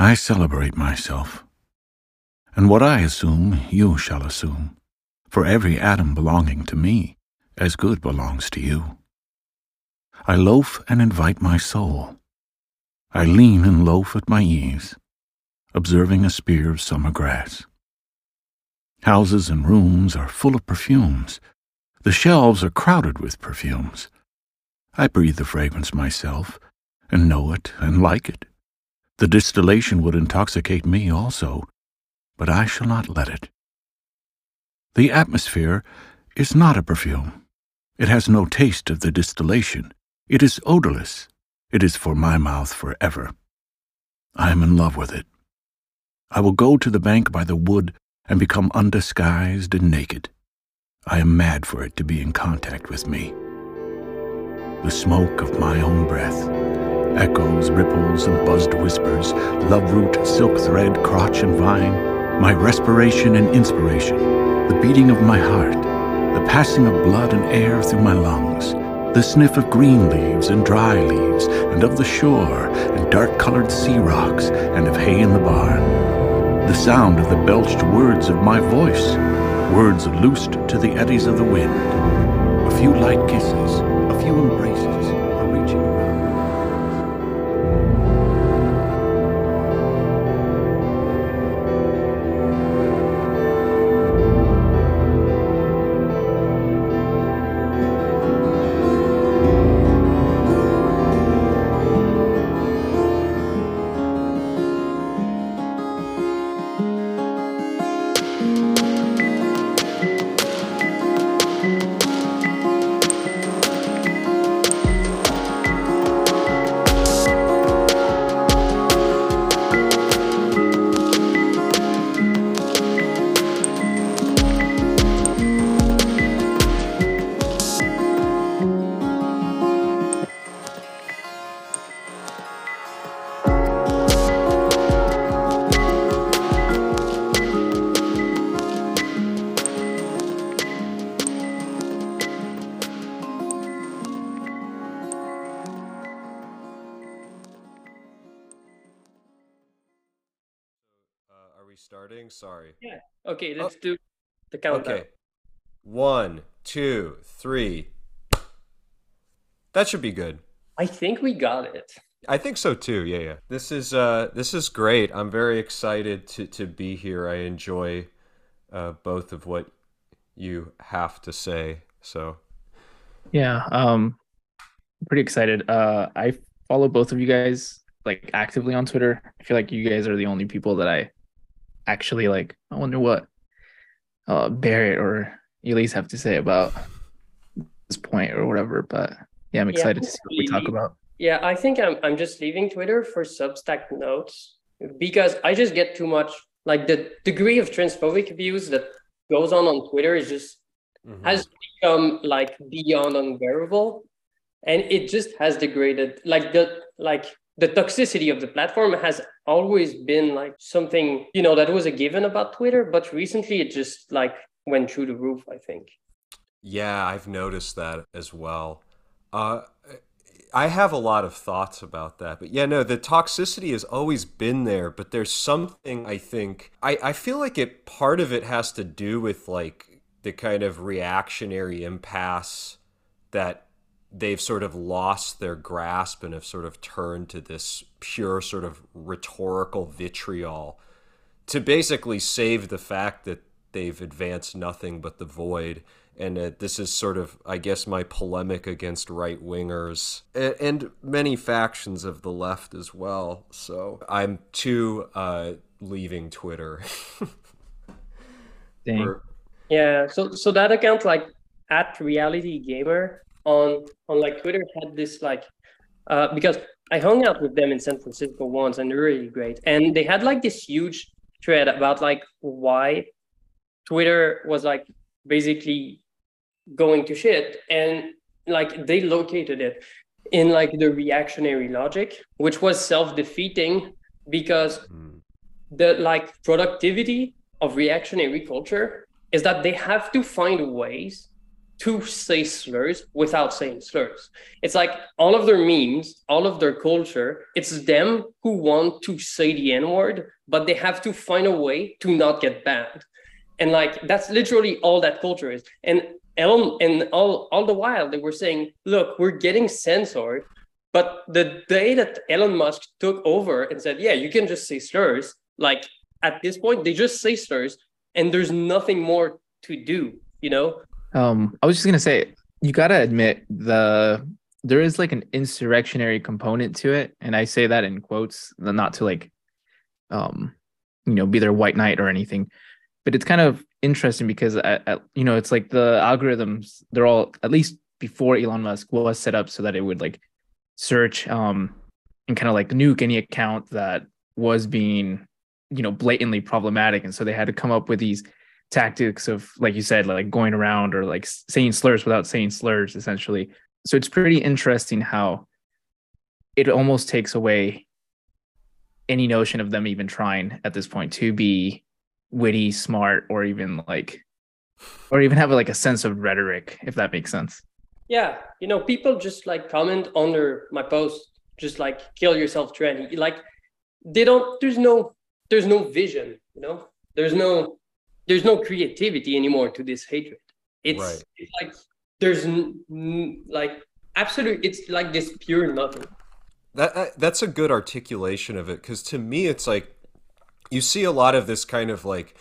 I celebrate myself. And what I assume, you shall assume, for every atom belonging to me, as good belongs to you. I loaf and invite my soul. I lean and loaf at my ease, observing a spear of summer grass. Houses and rooms are full of perfumes. The shelves are crowded with perfumes. I breathe the fragrance myself, and know it and like it. The distillation would intoxicate me also, but I shall not let it. The atmosphere is not a perfume. It has no taste of the distillation. It is odorless. It is for my mouth forever. I am in love with it. I will go to the bank by the wood and become undisguised and naked. I am mad for it to be in contact with me. The smoke of my own breath, echoes, ripples, and buzzed whispers, love root, silk thread, crotch, and vine, my respiration and inspiration, the beating of my heart, the passing of blood and air through my lungs, the sniff of green leaves and dry leaves, and of the shore, and dark colored sea rocks, and of hay in the barn. The sound of the belched words of my voice, words loosed to the eddies of the wind, a few light kisses, a few embraces, a reaching we? Sorry. Yeah. Okay, let's do the countdown. Okay. One, two, three. That should be good. I think we got it. I think so too. Yeah, yeah. This is uh this is great. I'm very excited to to be here. I enjoy uh both of what you have to say. So, Yeah, um, I'm pretty excited. Uh, I follow both of you guys like actively on Twitter. I feel like you guys are the only people that I actually like. I wonder what uh Barrett or Elise have to say about this point or whatever. But yeah, I'm Yeah, excited to see what we talk about. Yeah, I think I'm I'm just leaving Twitter for Substack notes because I just get too much like the degree of transphobic views that goes on on Twitter is just mhm. has become like beyond unbearable and it just has degraded like the like the toxicity of the platform has always been like something you know that was a given about Twitter but recently it just like went through the roof I think Yeah, I've noticed that as well. Uh, I have a lot of thoughts about that, but yeah, no, the toxicity has always been there, but there's something I think I, I feel like it part of it has to do with like the kind of reactionary impasse that they've sort of lost their grasp and have sort of turned to this pure sort of rhetorical vitriol to basically save the fact that they've advanced nothing but the void. And uh, this is sort of, I guess, my polemic against right wingers and, and many factions of the left as well. So I'm too uh, leaving Twitter. Dang. Or- Yeah, so so that account like at reality gamer on on like Twitter had this like uh because I hung out with them in San Francisco once and they're really great. And they had like this huge thread about like why Twitter was like basically going to shit and like they located it in like the reactionary logic, which was self-defeating because Hmm. the like productivity of reactionary culture is that they have to find ways to say slurs without saying slurs. It's like all of their memes, all of their culture, it's them who want to say the N word, but they have to find a way to not get banned. And like that's literally all that culture is. And Elon and all all the while they were saying, look, we're getting censored. But the day that Elon Musk took over and said, yeah, you can just say slurs, like at this point, they just say slurs and there's nothing more to do, you know? Um, I was just gonna say, you gotta admit the there is like an insurrectionary component to it, and I say that in quotes, not to like, um, you know, be their white knight or anything, but it's kind of interesting because at, at, you know it's like the algorithms they're all at least before Elon Musk was set up so that it would like search um and kind of like nuke any account that was being you know blatantly problematic and so they had to come up with these tactics of like you said like going around or like saying slurs without saying slurs essentially. So it's pretty interesting how it almost takes away any notion of them even trying at this point to be witty smart or even like or even have like a sense of rhetoric if that makes sense. Yeah. You know people just like comment under my post just like kill yourself trendy like they don't there's no there's no vision you know? There's no there's no creativity anymore to this hatred it's, right. it's like there's n- n- like absolute it's like this pure nothing that that's a good articulation of it because to me it's like you see a lot of this kind of like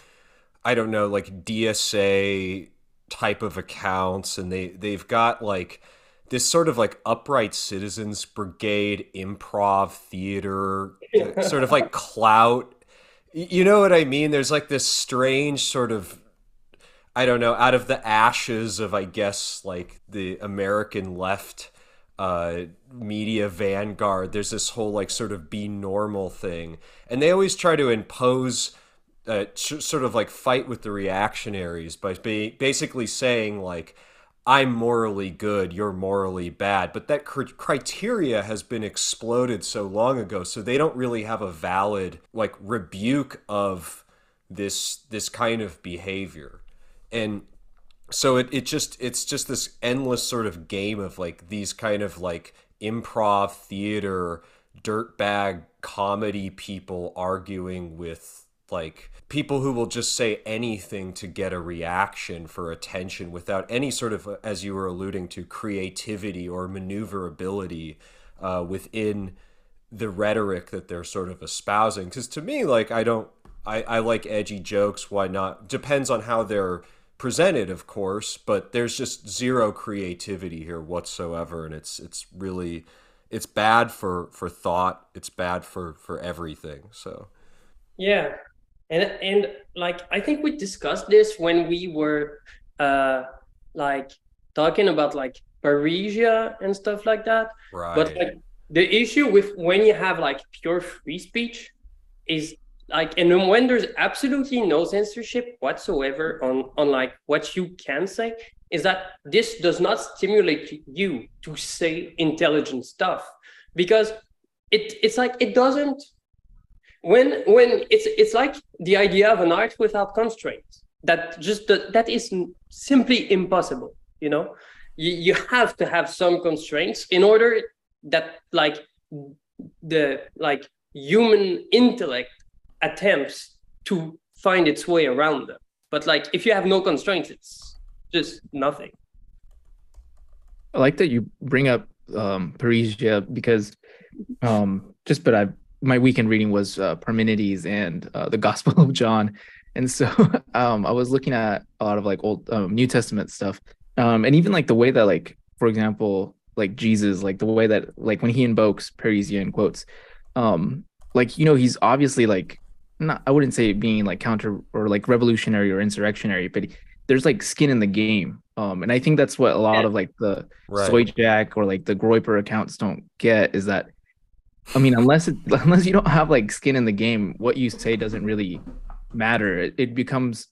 i don't know like dsa type of accounts and they they've got like this sort of like upright citizens brigade improv theater sort of like clout you know what I mean? There's like this strange sort of I don't know, out of the ashes of I guess like the American left uh, media vanguard, there's this whole like sort of be normal thing. And they always try to impose uh, sort of like fight with the reactionaries by basically saying like I'm morally good, you're morally bad. But that cr- criteria has been exploded so long ago, so they don't really have a valid like rebuke of this this kind of behavior. And so it, it just it's just this endless sort of game of like these kind of like improv theater dirtbag comedy people arguing with like people who will just say anything to get a reaction for attention without any sort of as you were alluding to creativity or maneuverability uh, within the rhetoric that they're sort of espousing. Because to me like i don't I, I like edgy jokes why not? Depends on how they're presented of course but there's just zero creativity here whatsoever and it's it's really it's bad for for thought it's bad for for everything so. Yeah and and like i think we discussed this when we were uh like talking about like parrhesia and stuff like that. Right but like the issue with when you have like pure free speech is like and when there's absolutely no censorship whatsoever on on like what you can say is that this does not stimulate you to say intelligent stuff. Because it it's like it doesn't when when it's it's like the idea of an art without constraints. That just that is simply impossible you know? You, you have to have some constraints in order that like the like human intellect attempts to find its way around them. But like if you have no constraints it's just nothing. I like that you bring up um parrhesia because um just but i've my weekend reading was uh, Parmenides and uh, the Gospel of John, and so um, I was looking at a lot of like old um, New Testament stuff, um, and even like the way that like, for example, like Jesus, like the way that like when he invokes Parrhesia in quotes, um, like you know he's obviously like not I wouldn't say being like counter or like revolutionary or insurrectionary, but there's like skin in the game. Um, and I think that's what a lot of like the right. Soy Jack or like the Groyper accounts don't get is that I mean, unless it, unless you don't have like skin in the game, what you say doesn't really matter. It, it becomes.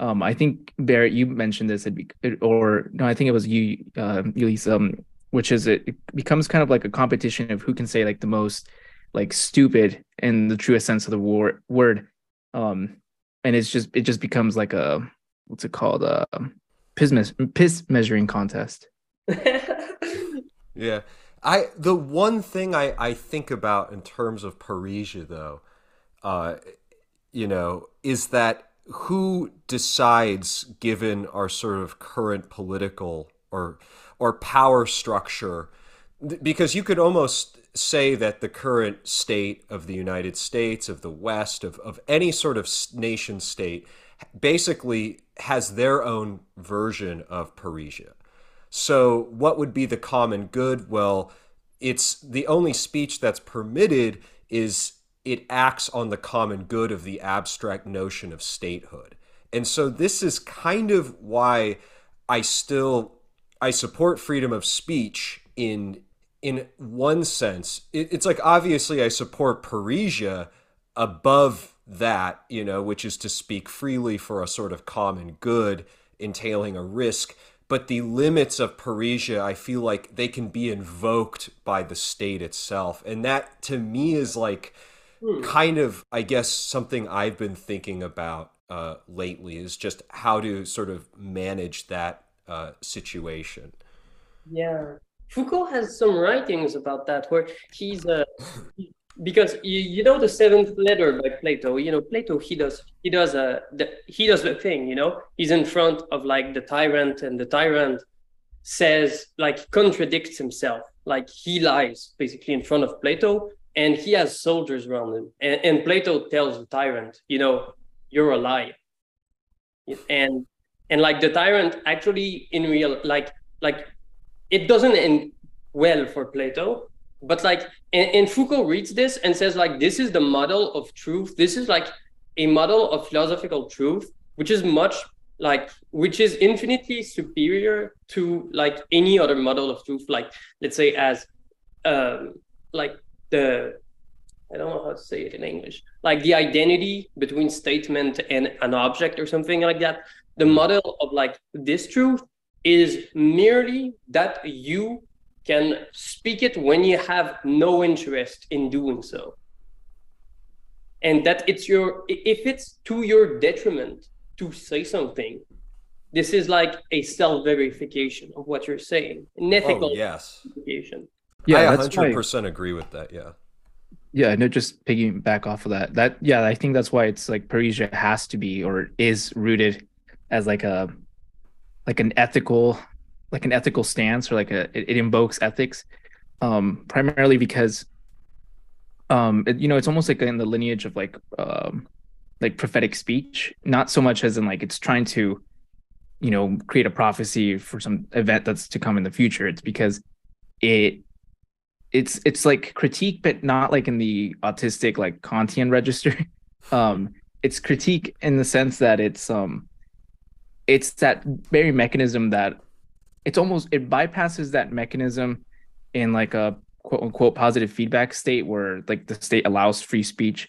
Um, I think Barrett, you mentioned this, it, be, it, or no, I think it was you, uh, Elise, um, which is it, it becomes kind of like a competition of who can say like the most like stupid in the truest sense of the war, word. Um, and it's just it just becomes like a what's it called? Uh, piss, mes- piss measuring contest. yeah. I the one thing I, I think about in terms of Parrhesia though, uh, you know, is that who decides given our sort of current political or or power structure because you could almost say that the current state of the United States, of the West, of, of any sort of nation state, basically has their own version of Parrhesia. So, what would be the common good? Well, it's the only speech that's permitted is it acts on the common good of the abstract notion of statehood. And so this is kind of why I still I support freedom of speech in in one sense. It, it's like obviously I support Parrhesia above that, you know, which is to speak freely for a sort of common good entailing a risk. But the limits of Parrhesia, I feel like they can be invoked by the state itself. And that to me is like hmm. kind of, I guess, something I've been thinking about uh, lately is just how to sort of manage that uh, situation. Yeah. Foucault has some writings about that where he's uh, because you, you know the seventh letter by Plato. You know Plato he does he does a the, he does the thing. You know he's in front of like the tyrant and the tyrant says like contradicts himself like he lies basically in front of Plato and he has soldiers around him and, and Plato tells the tyrant you know you're a liar and and like the tyrant actually in real like like it doesn't end well for Plato but like and, and, foucault reads this and says like this is the model of truth. This is like a model of philosophical truth which is much like which is infinitely superior to like any other model of truth like let's say as um like the i don't know how to say it in english like the identity between statement and an object or something like that. The model of like this truth is merely that you can speak it when you have no interest in doing so. And that it's your if it's to your detriment to say something this is like a self-verification of what you're saying an oh, ethical oh, yes. verification. Yeah i 100% agree with that yeah. Yeah no just piggyback off of that that yeah i think that's why it's like parrhesia has to be or is rooted as like a like an ethical like an ethical stance or like a it, it invokes ethics um primarily because um it, you know it's almost like in the lineage of like um like prophetic speech not so much as in like it's trying to you know create a prophecy for some event that's to come in the future. It's because it it's it's like critique but not like in the autistic like kantian register. Um it's critique in the sense that it's um it's that very mechanism that it's almost it bypasses that mechanism in like a quote unquote positive feedback state where like the state allows free speech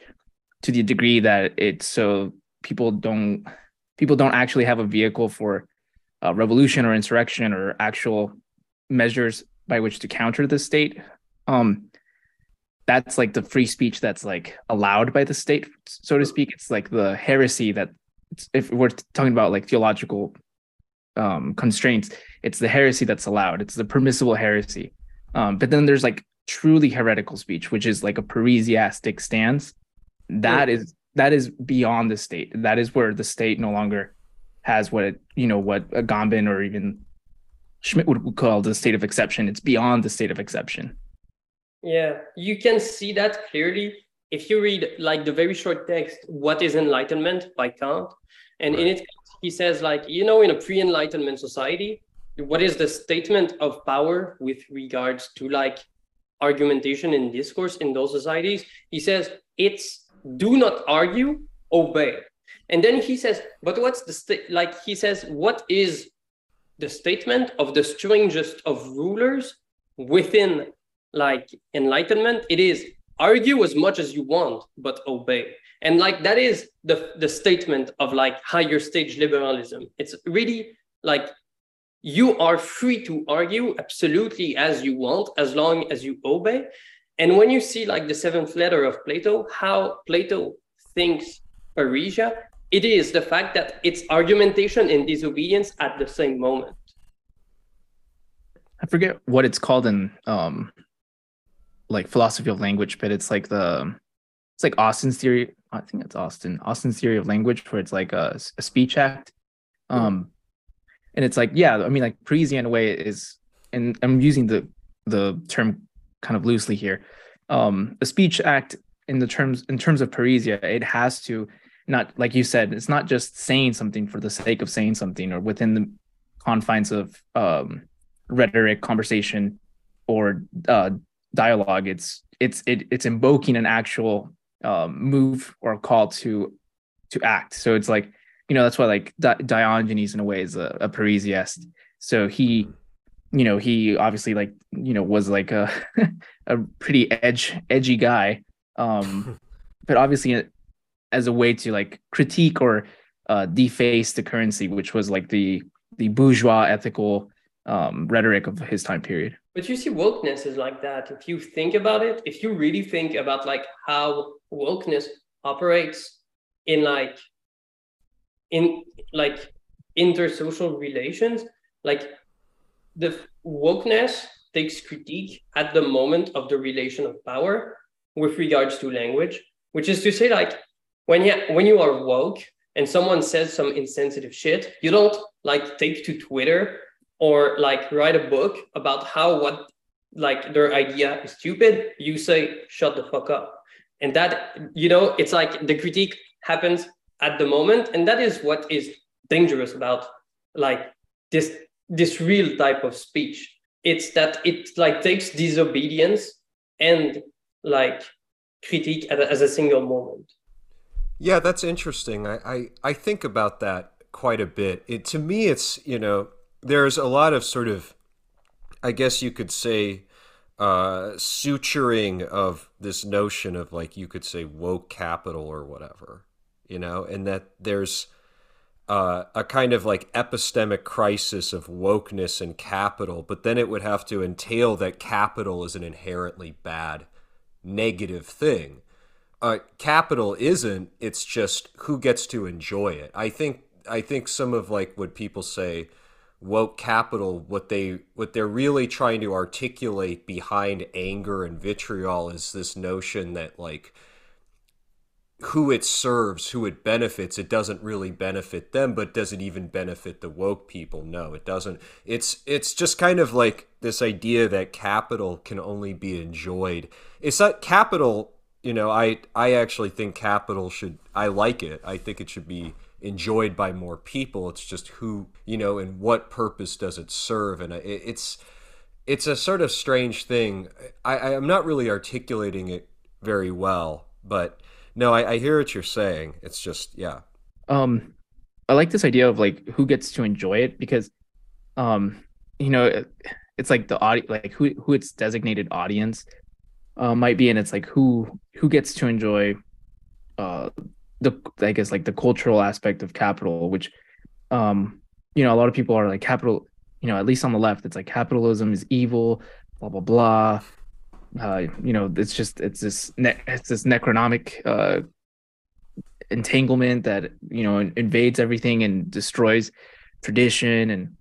to the degree that it's so people don't people don't actually have a vehicle for uh, revolution or insurrection or actual measures by which to counter the state. Um that's like the free speech that's like allowed by the state so to speak. It's like the heresy that if we're talking about like theological um, constraints, it's the heresy that's allowed. It's the permissible heresy. Um, but then there's like truly heretical speech, which is like a parrhesiastic stance. That yeah. is that is beyond the state. That is where the state no longer has what it, you know what Agamben or even Schmitt would call the state of exception. It's beyond the state of exception. Yeah, you can see that clearly if you read like the very short text, "What is Enlightenment" by Kant, and right. in it he says like you know in a pre-enlightenment society what is the statement of power with regards to like argumentation and discourse in those societies? He says it's do not argue obey. And then he says but what's the like he says what is the statement of the strangest of rulers within like enlightenment? It is argue as much as you want but obey. And like that is the the statement of like higher stage liberalism. It's really like you are free to argue absolutely as you want as long as you obey. And when you see like the seventh letter of plato how plato thinks parrhesia it is the fact that it's argumentation and disobedience at the same moment. I forget what it's called in um like philosophy of language, but it's like the it's like Austin's theory. I think it's Austin. Austin's theory of language, where it's like a, a speech act. Um, and it's like yeah, I mean like Parisian in a way is, and I'm using the the term kind of loosely here. Um, a speech act in the terms in terms of Parrhesia, it has to not like you said, it's not just saying something for the sake of saying something or within the confines of um rhetoric, conversation, or uh, dialogue. It's it's it, it's invoking an actual um, move or call to to act. So it's like you know that's why like Di- Diogenes in a way is a, a Parrhesiast. So he you know he obviously like you know was like a a pretty edge edgy guy um but obviously as a way to like critique or uh deface the currency which was like the the bourgeois ethical um, rhetoric of his time period. But you see, wokeness is like that. If you think about it, if you really think about like how wokeness operates in like in like intersocial relations, like the wokeness takes critique at the moment of the relation of power with regards to language, which is to say, like when you when you are woke and someone says some insensitive shit, you don't like take to Twitter or like write a book about how what like their idea is stupid, you say shut the fuck up. And that you know, it's like the critique happens at the moment, and that is what is dangerous about like this this real type of speech. It's that it like takes disobedience and like critique as a single moment. Yeah, that's interesting. I, I, I think about that quite a bit. It to me, it's you know there's a lot of sort of, I guess you could say, uh, suturing of this notion of like you could say woke capital or whatever, you know, and that there's uh, a kind of like epistemic crisis of wokeness and capital, but then it would have to entail that capital is an inherently bad, negative thing. Uh, capital isn't. It's just who gets to enjoy it. I think. I think some of like what people say woke capital what they what they're really trying to articulate behind anger and vitriol is this notion that like who it serves who it benefits it doesn't really benefit them but does it even benefit the woke people? No it doesn't. It's it's just kind of like this idea that capital can only be enjoyed. It's not capital you know i i actually think capital should i like it. I think it should be enjoyed by more people. It's just who you know and what purpose does it serve, and it's it's a sort of strange thing. I, I am not really articulating it very well, but no, I, I hear what you're saying. It's just yeah. Um, I like this idea of like who gets to enjoy it because, um, you know, it's like the audience, like who who its designated audience uh, might be, and it's like who who gets to enjoy uh the I guess like the cultural aspect of capital, which um, you know, a lot of people are like capital, you know, at least on the left, it's like capitalism is evil, blah blah blah. Uh, you know, it's just it's this ne- it's this necronomic uh entanglement that you know invades everything and destroys tradition. And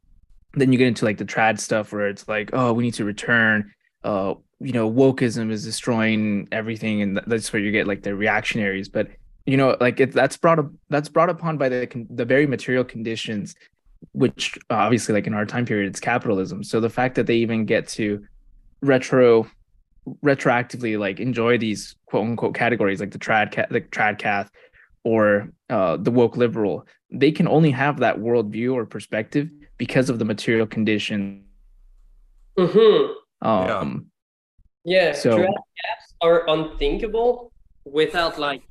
then you get into like the trad stuff where it's like oh we need to return. Uh you know wokeism is destroying everything and that's where you get like the reactionaries. But you know like it, that's brought up that's brought upon by the the very material conditions which obviously like in our time period it's capitalism. So the fact that they even get to retro retroactively like enjoy these quote unquote categories like the trad the trad cath or uh, the woke liberal they can only have that worldview or perspective because of the material condition. Mm-hmm. um yeah, yeah so trad are unthinkable without like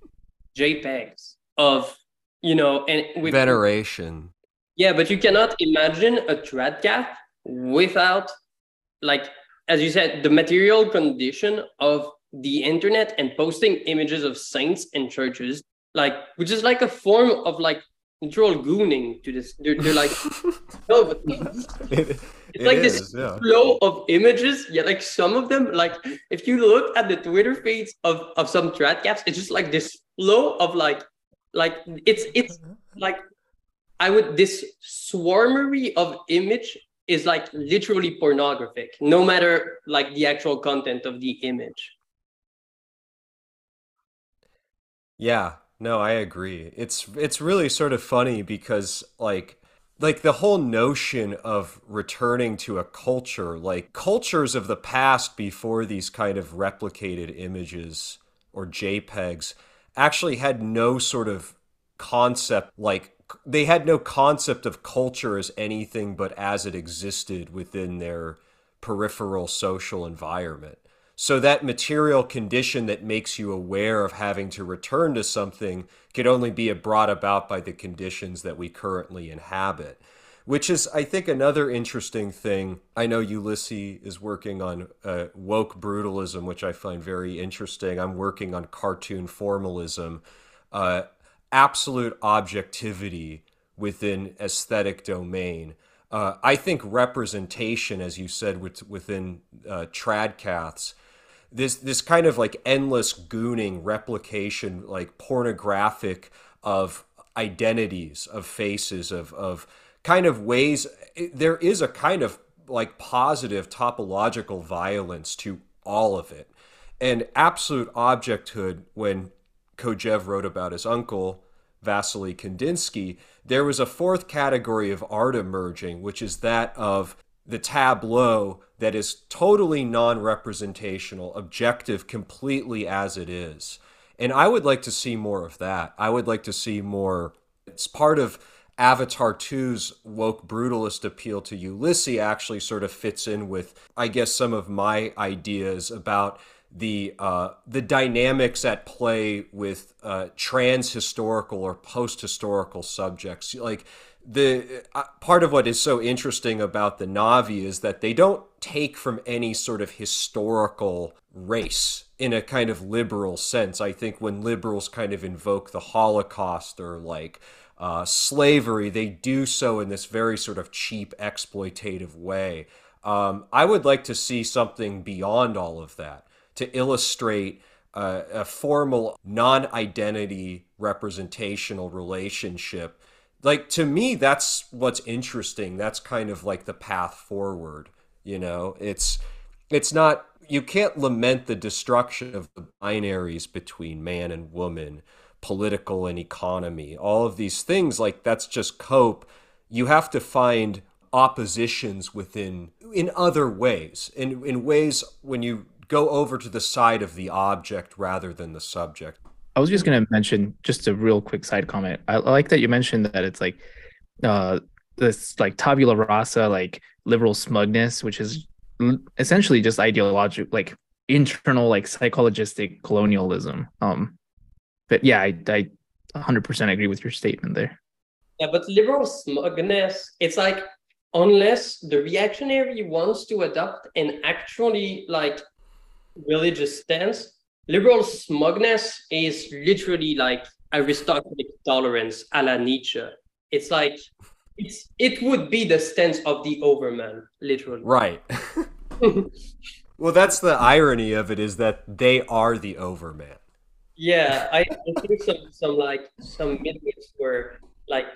JPEGs of you know and with veneration. Yeah, but you cannot imagine a tradcath without like as you said the material condition of the internet and posting images of saints and churches like which is like a form of like literal gooning to this they're, they're like no but it, it's it like is, this yeah. flow of images yeah like some of them like if you look at the twitter feeds of of some tradcaths it's just like this flow of like like it's it's mm-hmm. like I would this swarmery of image is like literally pornographic, no matter like the actual content of the image. Yeah, no, I agree. It's it's really sort of funny because like like the whole notion of returning to a culture, like cultures of the past before these kind of replicated images or JPEGs actually had no sort of concept like they had no concept of culture as anything but as it existed within their peripheral social environment. So that material condition that makes you aware of having to return to something could only be brought about by the conditions that we currently inhabit. Which is, I think, another interesting thing. I know Ulysses is working on uh, woke brutalism, which I find very interesting. I'm working on cartoon formalism, uh, absolute objectivity within aesthetic domain. Uh, I think representation, as you said, with, within uh, tradcaths, this this kind of like endless gooning replication, like pornographic of identities, of faces, of of kind of ways. There is a kind of like positive topological violence to all of it, and absolute objecthood. When Kojève wrote about his uncle Vasily Kandinsky, there was a fourth category of art emerging, which is that of the tableau that is totally non representational, objective completely as it is. And I would like to see more of that. I would like to see more. It's part of Avatar 2's woke brutalist appeal to Ulysses actually sort of fits in with, I guess, some of my ideas about the uh, the dynamics at play with uh, trans historical or post historical subjects. Like the uh, part of what is so interesting about the Na'vi is that they don't take from any sort of historical race in a kind of liberal sense. I think when liberals kind of invoke the Holocaust or like uh, slavery, they do so in this very sort of cheap exploitative way. Um, I would like to see something beyond all of that to illustrate uh, a formal non identity representational relationship. Like to me that's what's interesting. That's kind of like the path forward you know? It's it's not you can't lament the destruction of the binaries between man and woman political and economy all of these things like that's just cope you have to find oppositions within in other ways in in ways when you go over to the side of the object rather than the subject I was just gonna mention just a real quick side comment. I, I like that you mentioned that it's like uh this like tabula rasa, like liberal smugness, which is essentially just ideological, like internal, like psychologistic colonialism. Um, but yeah, I, I 100% agree with your statement there. Yeah, but liberal smugness, it's like unless the reactionary wants to adopt an actually like religious stance, liberal smugness is literally like aristocratic tolerance a la Nietzsche. It's like it's it would be the stance of the overman, literally. Right. well, that's the irony of it is that they are the overman. Yeah, I, I think some some like some midwits were like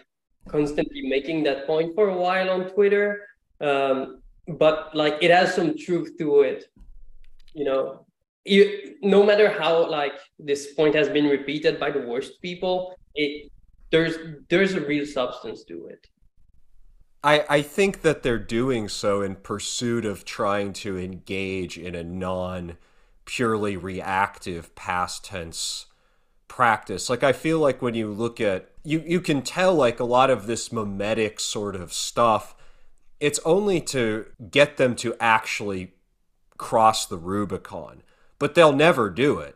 constantly making that point for a while on Twitter. Um, but like it has some truth to it, you know you, no matter how like this point has been repeated by the worst people, it there's there's a real substance to it. I, I think that they're doing so in pursuit of trying to engage in a non purely reactive past tense practice. Like I feel like when you look at you you can tell like a lot of this mimetic sort of stuff, it's only to get them to actually cross the Rubicon but they'll never do it.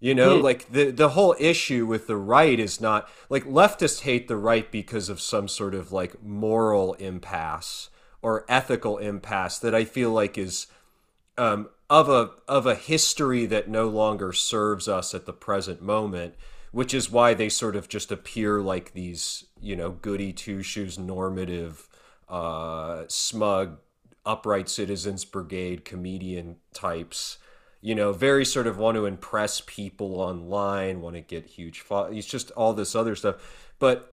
You know, mm. like the the whole issue with the right is not like leftists hate the right because of some sort of like moral impasse or ethical impasse that I feel like is um, of a of a history that no longer serves us at the present moment, which is why they sort of just appear like these, you know, goody two shoes normative, uh, smug, upright citizens brigade comedian types you know, very sort of want to impress people online, want to get huge. Fo- it's just all this other stuff, but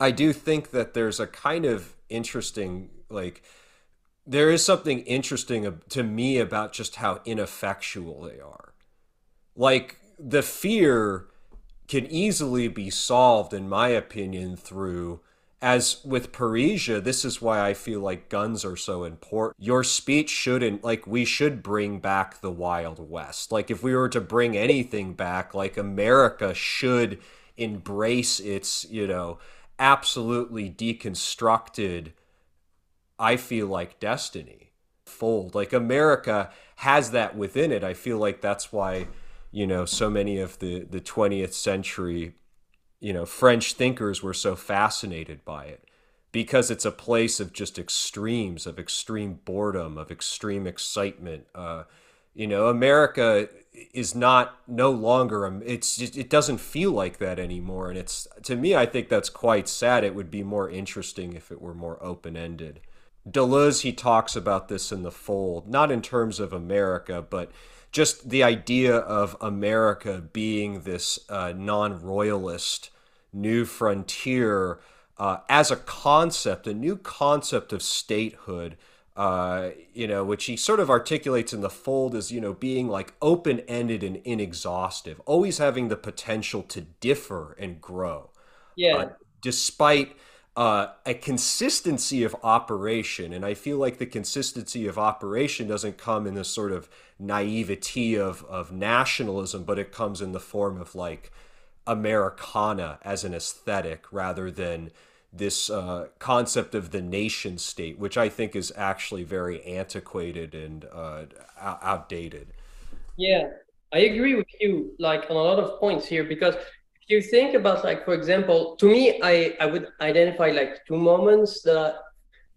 I do think that there's a kind of interesting like there is something interesting to me about just how ineffectual they are. Like the fear can easily be solved, in my opinion, through as with Parrhesia, this is why I feel like guns are so important. Your speech shouldn't like we should bring back the Wild West. Like if we were to bring anything back, like America should embrace its, you know, absolutely deconstructed I feel like destiny fold. Like America has that within it. I feel like that's why, you know, so many of the the 20th century, you know, French thinkers were so fascinated by it because it's a place of just extremes, of extreme boredom, of extreme excitement. Uh, you know, America is not no longer it's just, it doesn't feel like that anymore and it's to me I think that's quite sad it would be more interesting if it were more open-ended Deleuze, he talks about this in The Fold, not in terms of America, but just the idea of America being this uh, non royalist new frontier uh, as a concept, a new concept of statehood. Uh, you know, which he sort of articulates in the fold as, you know, being like open ended and inexhaustive, always having the potential to differ and grow. Yeah. Despite uh, a consistency of operation. And I feel like the consistency of operation doesn't come in this sort of naivety of, of nationalism, but it comes in the form of like Americana as an aesthetic rather than this uh, concept of the nation state, which I think is actually very antiquated and uh, outdated. Yeah, I agree with you, like on a lot of points here, because you think about like for example to me i i would identify like two moments that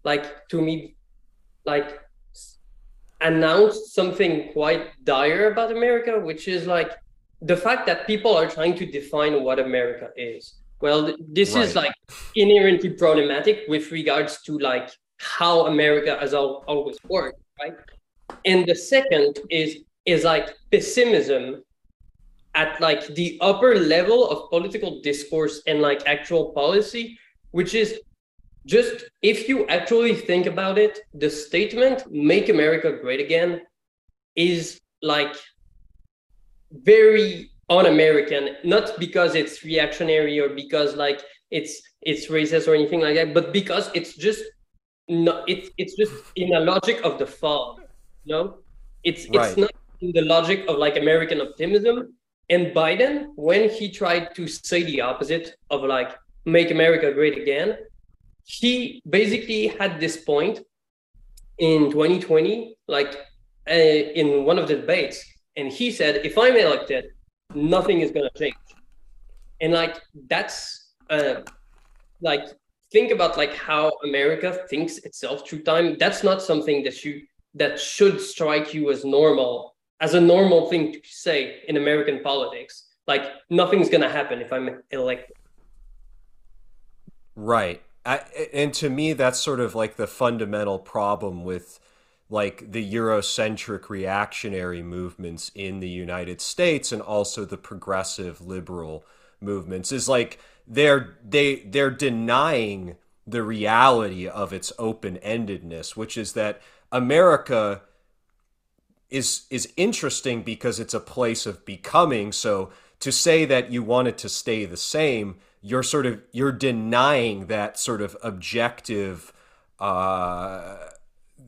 like to me like announced something quite dire about america which is like the fact that people are trying to define what america is well this right. is like inherently problematic with regards to like how america has al- always worked right and the second is is like pessimism at like the upper level of political discourse and like actual policy, which is just if you actually think about it, the statement "Make America Great Again" is like very un-American, not because it's reactionary or because like it's it's racist or anything like that, but because it's just not it's it's just in a logic of the fall. You know, it's right. it's not in the logic of like American optimism and Biden, when he tried to say the opposite of like make America great again, he basically had this point in 2020, like uh, in one of the debates, and he said, "If I'm elected, nothing is gonna change." And like that's uh, like think about like how America thinks itself through time. That's not something that you that should strike you as normal as a normal thing to say in American politics. Like nothing's gonna happen if I'm elected. Right. I, and to me, that's sort of like the fundamental problem with like the Eurocentric reactionary movements in the United States and also the progressive liberal movements is like they're they they're denying the reality of its open-endedness, which is that America is is interesting because it's a place of becoming. So to say that you want it to stay the same, you're sort of you're denying that sort of objective uh,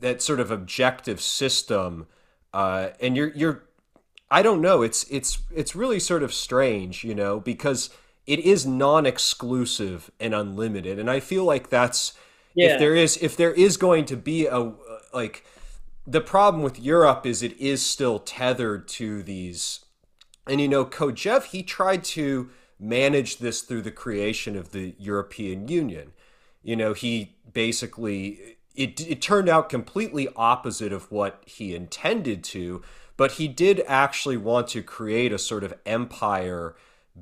that sort of objective system, uh, and you're you're I don't know. It's it's it's really sort of strange, you know, because it is non-exclusive and unlimited, and I feel like that's yeah. if there is if there is going to be a like the problem with Europe is it is still tethered to these. And you know, Kojève, he tried to manage this through the creation of the European Union. You know, he basically it it turned out completely opposite of what he intended to, but he did actually want to create a sort of empire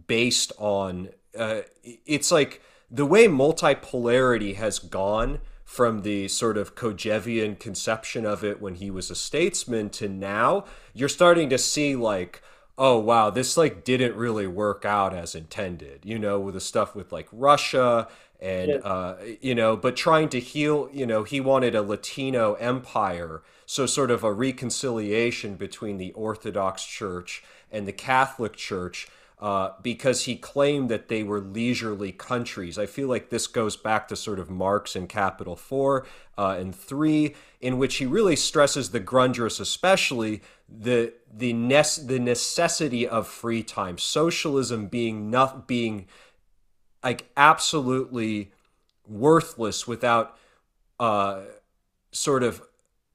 based on uh, it's like the way multipolarity has gone from the sort of Kojevian conception of it when he was a statesman to now, you're starting to see like, oh wow, this like didn't really work out as intended. You know, with the stuff with like Russia and yeah. uh, you know, but trying to heal. You know, he wanted a Latino empire, so sort of a reconciliation between the Orthodox Church and the Catholic Church uh, because he claimed that they were leisurely countries. I feel like this goes back to sort of Marx in Capital 4 uh, and 3, in which he really stresses the Grundrisse, especially the the, ne- the necessity of free time, socialism being not being like absolutely worthless without uh, sort of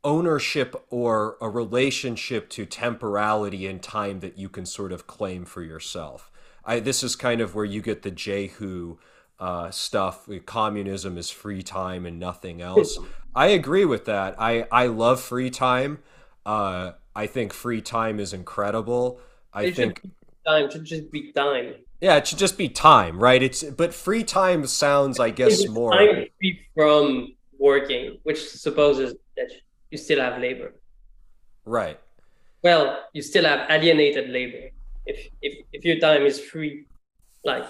ownership or a relationship to temporality and time that you can sort of claim for yourself. I, this is kind of where you get the Jehu uh, stuff. Communism is free time and nothing else. I agree with that. I, I love free time. Uh, I think free time is incredible. I it think time should just be time. Yeah, it should just be time, right? It's but free time sounds, I guess, more time free from working, which supposes that you still have labor. Right. Well, you still have alienated labor. If if if your time is free, like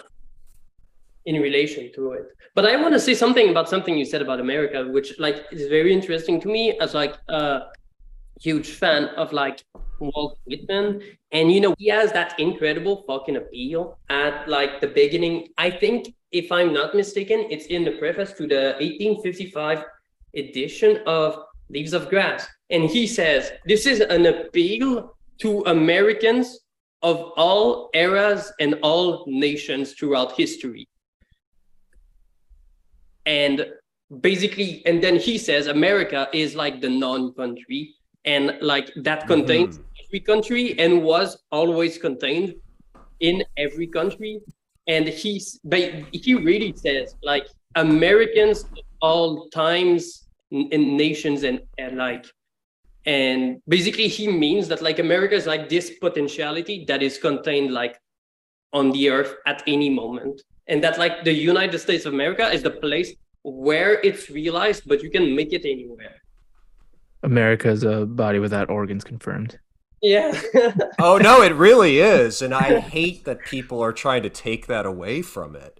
in relation to it. But I want to say something about something you said about America, which like is very interesting to me as like a huge fan of like Walt Whitman. And you know, he has that incredible fucking appeal at like the beginning. I think if I'm not mistaken, it's in the preface to the 1855 edition of Leaves of Grass. And he says, This is an appeal to Americans of all eras and all nations throughout history. And basically, and then he says, America is like the non country, and like that contains mm-hmm. every country and was always contained in every country. And he's, but he really says, like, Americans of all times in nations and, and like and basically he means that like america is like this potentiality that is contained like on the earth at any moment. And that like the united states of america is the place where it's realized but you can make it anywhere. America is a body without organs confirmed. Yeah. Oh no it really is. And i hate that people are trying to take that away from it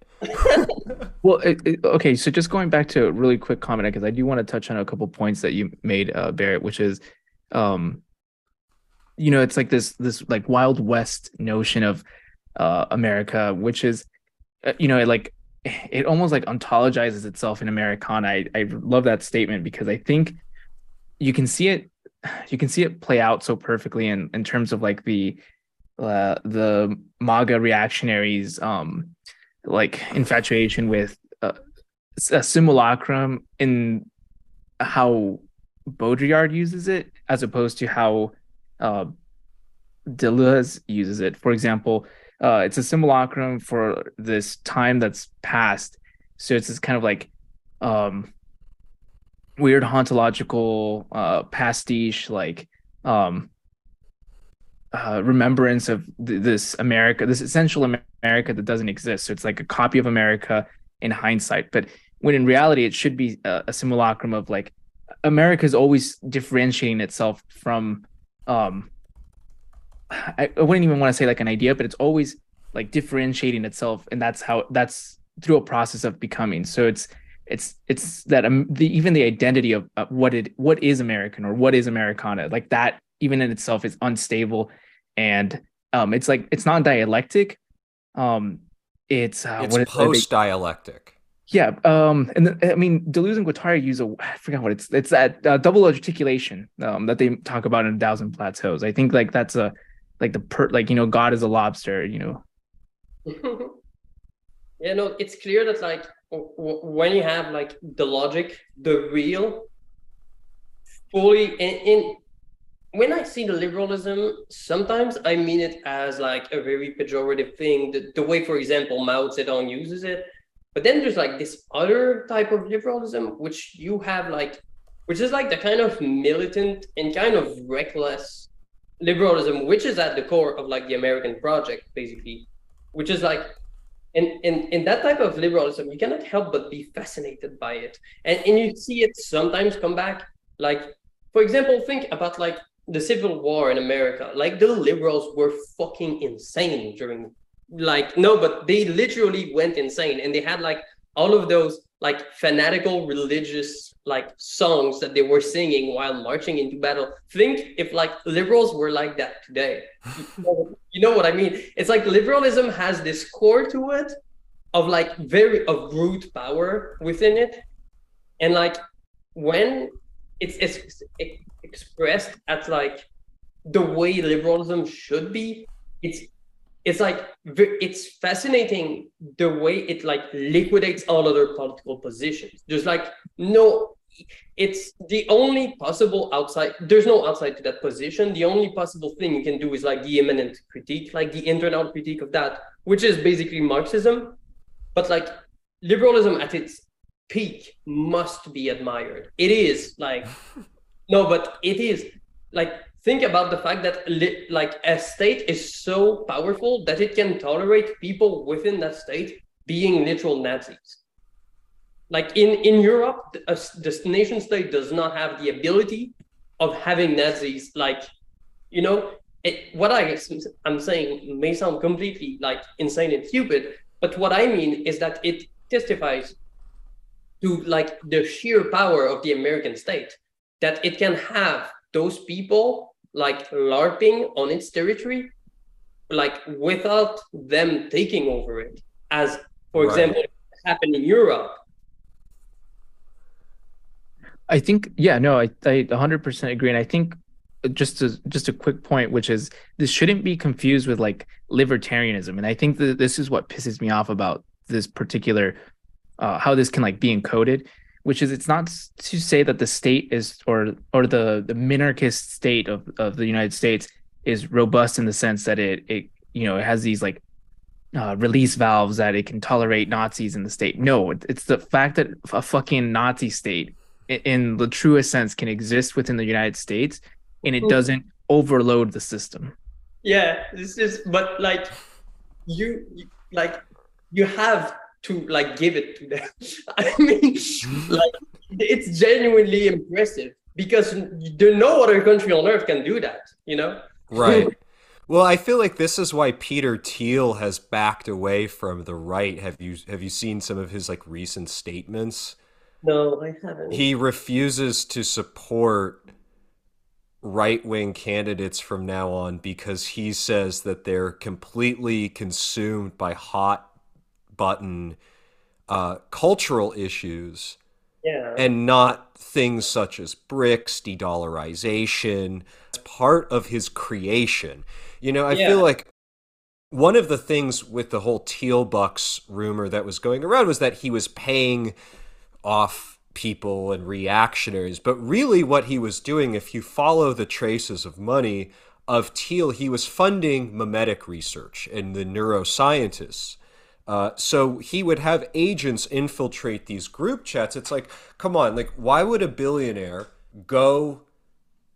well, it, it, okay. So just going back to a really quick comment, because I do want to touch on a couple points that you made, uh, Barrett, which is, um, you know, it's like this this like Wild West notion of uh, America, which is, uh, you know, like it almost like ontologizes itself in Americana. I, I love that statement because I think you can see it you can see it play out so perfectly in in terms of like the uh, the MAGA reactionaries um like infatuation with uh, a simulacrum in how Baudrillard uses it as opposed to how uh, Deleuze uses it. For example, uh, it's a simulacrum for this time that's past. So it's this kind of like um, weird hauntological uh, pastiche, like um, uh, remembrance of th- this America, this essential America that doesn't exist. So it's like a copy of America in hindsight, but when in reality it should be a, a simulacrum of like America is always differentiating itself from. Um, I, I wouldn't even want to say like an idea, but it's always like differentiating itself, and that's how that's through a process of becoming. So it's it's it's that um, the even the identity of uh, what it what is American or what is Americana like that even in itself is unstable. And um it's like it's not dialectic. Um it's uh, it's post dialectic yeah um and the, i mean deleuze and guattari use a i forgot what it's it's that uh, double articulation um that they talk about in a thousand plateaus. I think like that's a like the per like you know god is a lobster you know. Yeah no it's clear that like w- w- when you have like the logic the real fully in, in when I see the liberalism, sometimes I mean it as like a very pejorative thing, the, the way, for example, Mao Zedong uses it. But then there's like this other type of liberalism, which you have like, which is like the kind of militant and kind of reckless liberalism, which is at the core of like the American project, basically, which is like and in, in that type of liberalism, you cannot help but be fascinated by it. And, and you see it sometimes come back. Like, for example, think about like the Civil War in America. Like the liberals were fucking insane during like no, but they literally went insane and they had like all of those like fanatical religious like songs that they were singing while marching into battle. Think if like liberals were like that today. you know what I mean? It's like liberalism has this core to it of like very of brute power within it. And like when it's, it's expressed as like the way liberalism should be, it's it's like it's fascinating the way it like liquidates all other political positions. There's like no it's the only possible outside there's no outside to that position. The only possible thing you can do is like the imminent critique like the internal critique of that which is basically marxism. But like liberalism at its peak must be admired it is like no but it is like think about the fact that like a state is so powerful that it can tolerate people within that state being literal Nazis. Like in in Europe, a, the nation state does not have the ability of having Nazis. Like, you know, it, what I I'm saying may sound completely like insane and stupid, but what I mean is that it testifies to like the sheer power of the American state that it can have those people like LARPing on its territory, like without them taking over it, as for right. example happened in Europe. I think, yeah, no, I, I 100% agree. And I think just a, just a quick point, which is this shouldn't be confused with like libertarianism. And I think that this is what pisses me off about this particular, uh, how this can like be encoded which is it's not to say that the state is or or the the minarchist state of, of the United States is robust in the sense that it it you know it has these like uh, release valves that it can tolerate Nazis in the state. No, it's the fact that a fucking Nazi state, in the truest sense, can exist within the United States, and it doesn't overload the system. Yeah, this is but like you like you have to like give it to them. I mean, like it's genuinely impressive because there no other country on earth can do that. You know? Right. Well, I feel like this is why Peter Thiel has backed away from the right. Have you have you seen some of his like recent statements? No, I haven't. He refuses to support right wing candidates from now on because he says that they're completely consumed by hot button uh, cultural issues yeah. and not things such as BRICS, de dollarization. It's part of his creation. You know, I yeah. feel like one of the things with the whole Thiel Bucks rumor that was going around was that he was paying off people and reactionaries. But really, what he was doing, if you follow the traces of money of Thiel, he was funding memetic research and the neuroscientists. Uh, so he would have agents infiltrate these group chats. It's like, come on, like, why would a billionaire go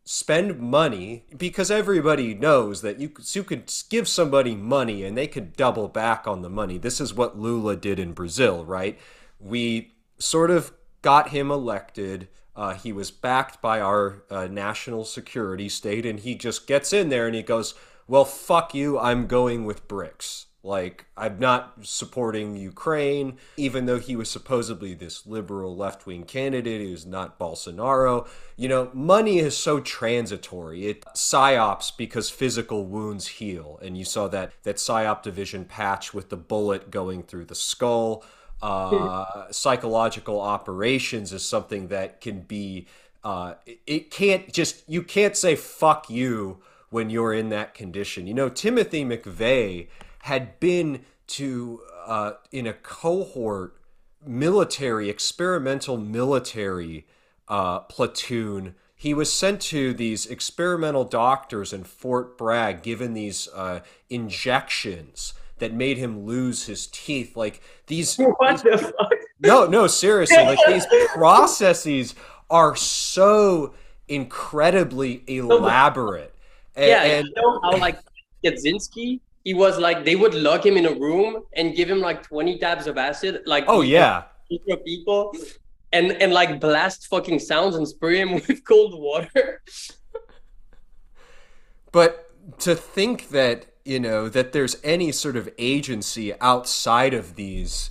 spend money? Because everybody knows that you, you could give somebody money and they could double back on the money. This is what Lula did in Brazil, right? We sort of got him elected. Uh, he was backed by our uh, national security state, and he just gets in there and he goes, Well, fuck you, I'm going with BRICS like, I'm not supporting Ukraine, even though he was supposedly this liberal left wing candidate. He was not Bolsonaro. You know, money is so transitory. It psyops because physical wounds heal. And you saw that, that psyop division patch with the bullet going through the skull. Uh, psychological operations is something that can be, uh, it can't just, you can't say fuck you when you're in that condition. You know, Timothy McVeigh had been to uh, in a cohort military experimental military uh, platoon he was sent to these experimental doctors in fort bragg given these uh, injections that made him lose his teeth like these, what these, the fuck? no no seriously like these processes are so incredibly elaborate and, yeah and, you know how like Kaczynski he was like they would lock him in a room and give him like 20 tabs of acid, like Oh yeah. people, and and like blast fucking sounds and spray him with cold water. But to think that, you know, that there's any sort of agency outside of these,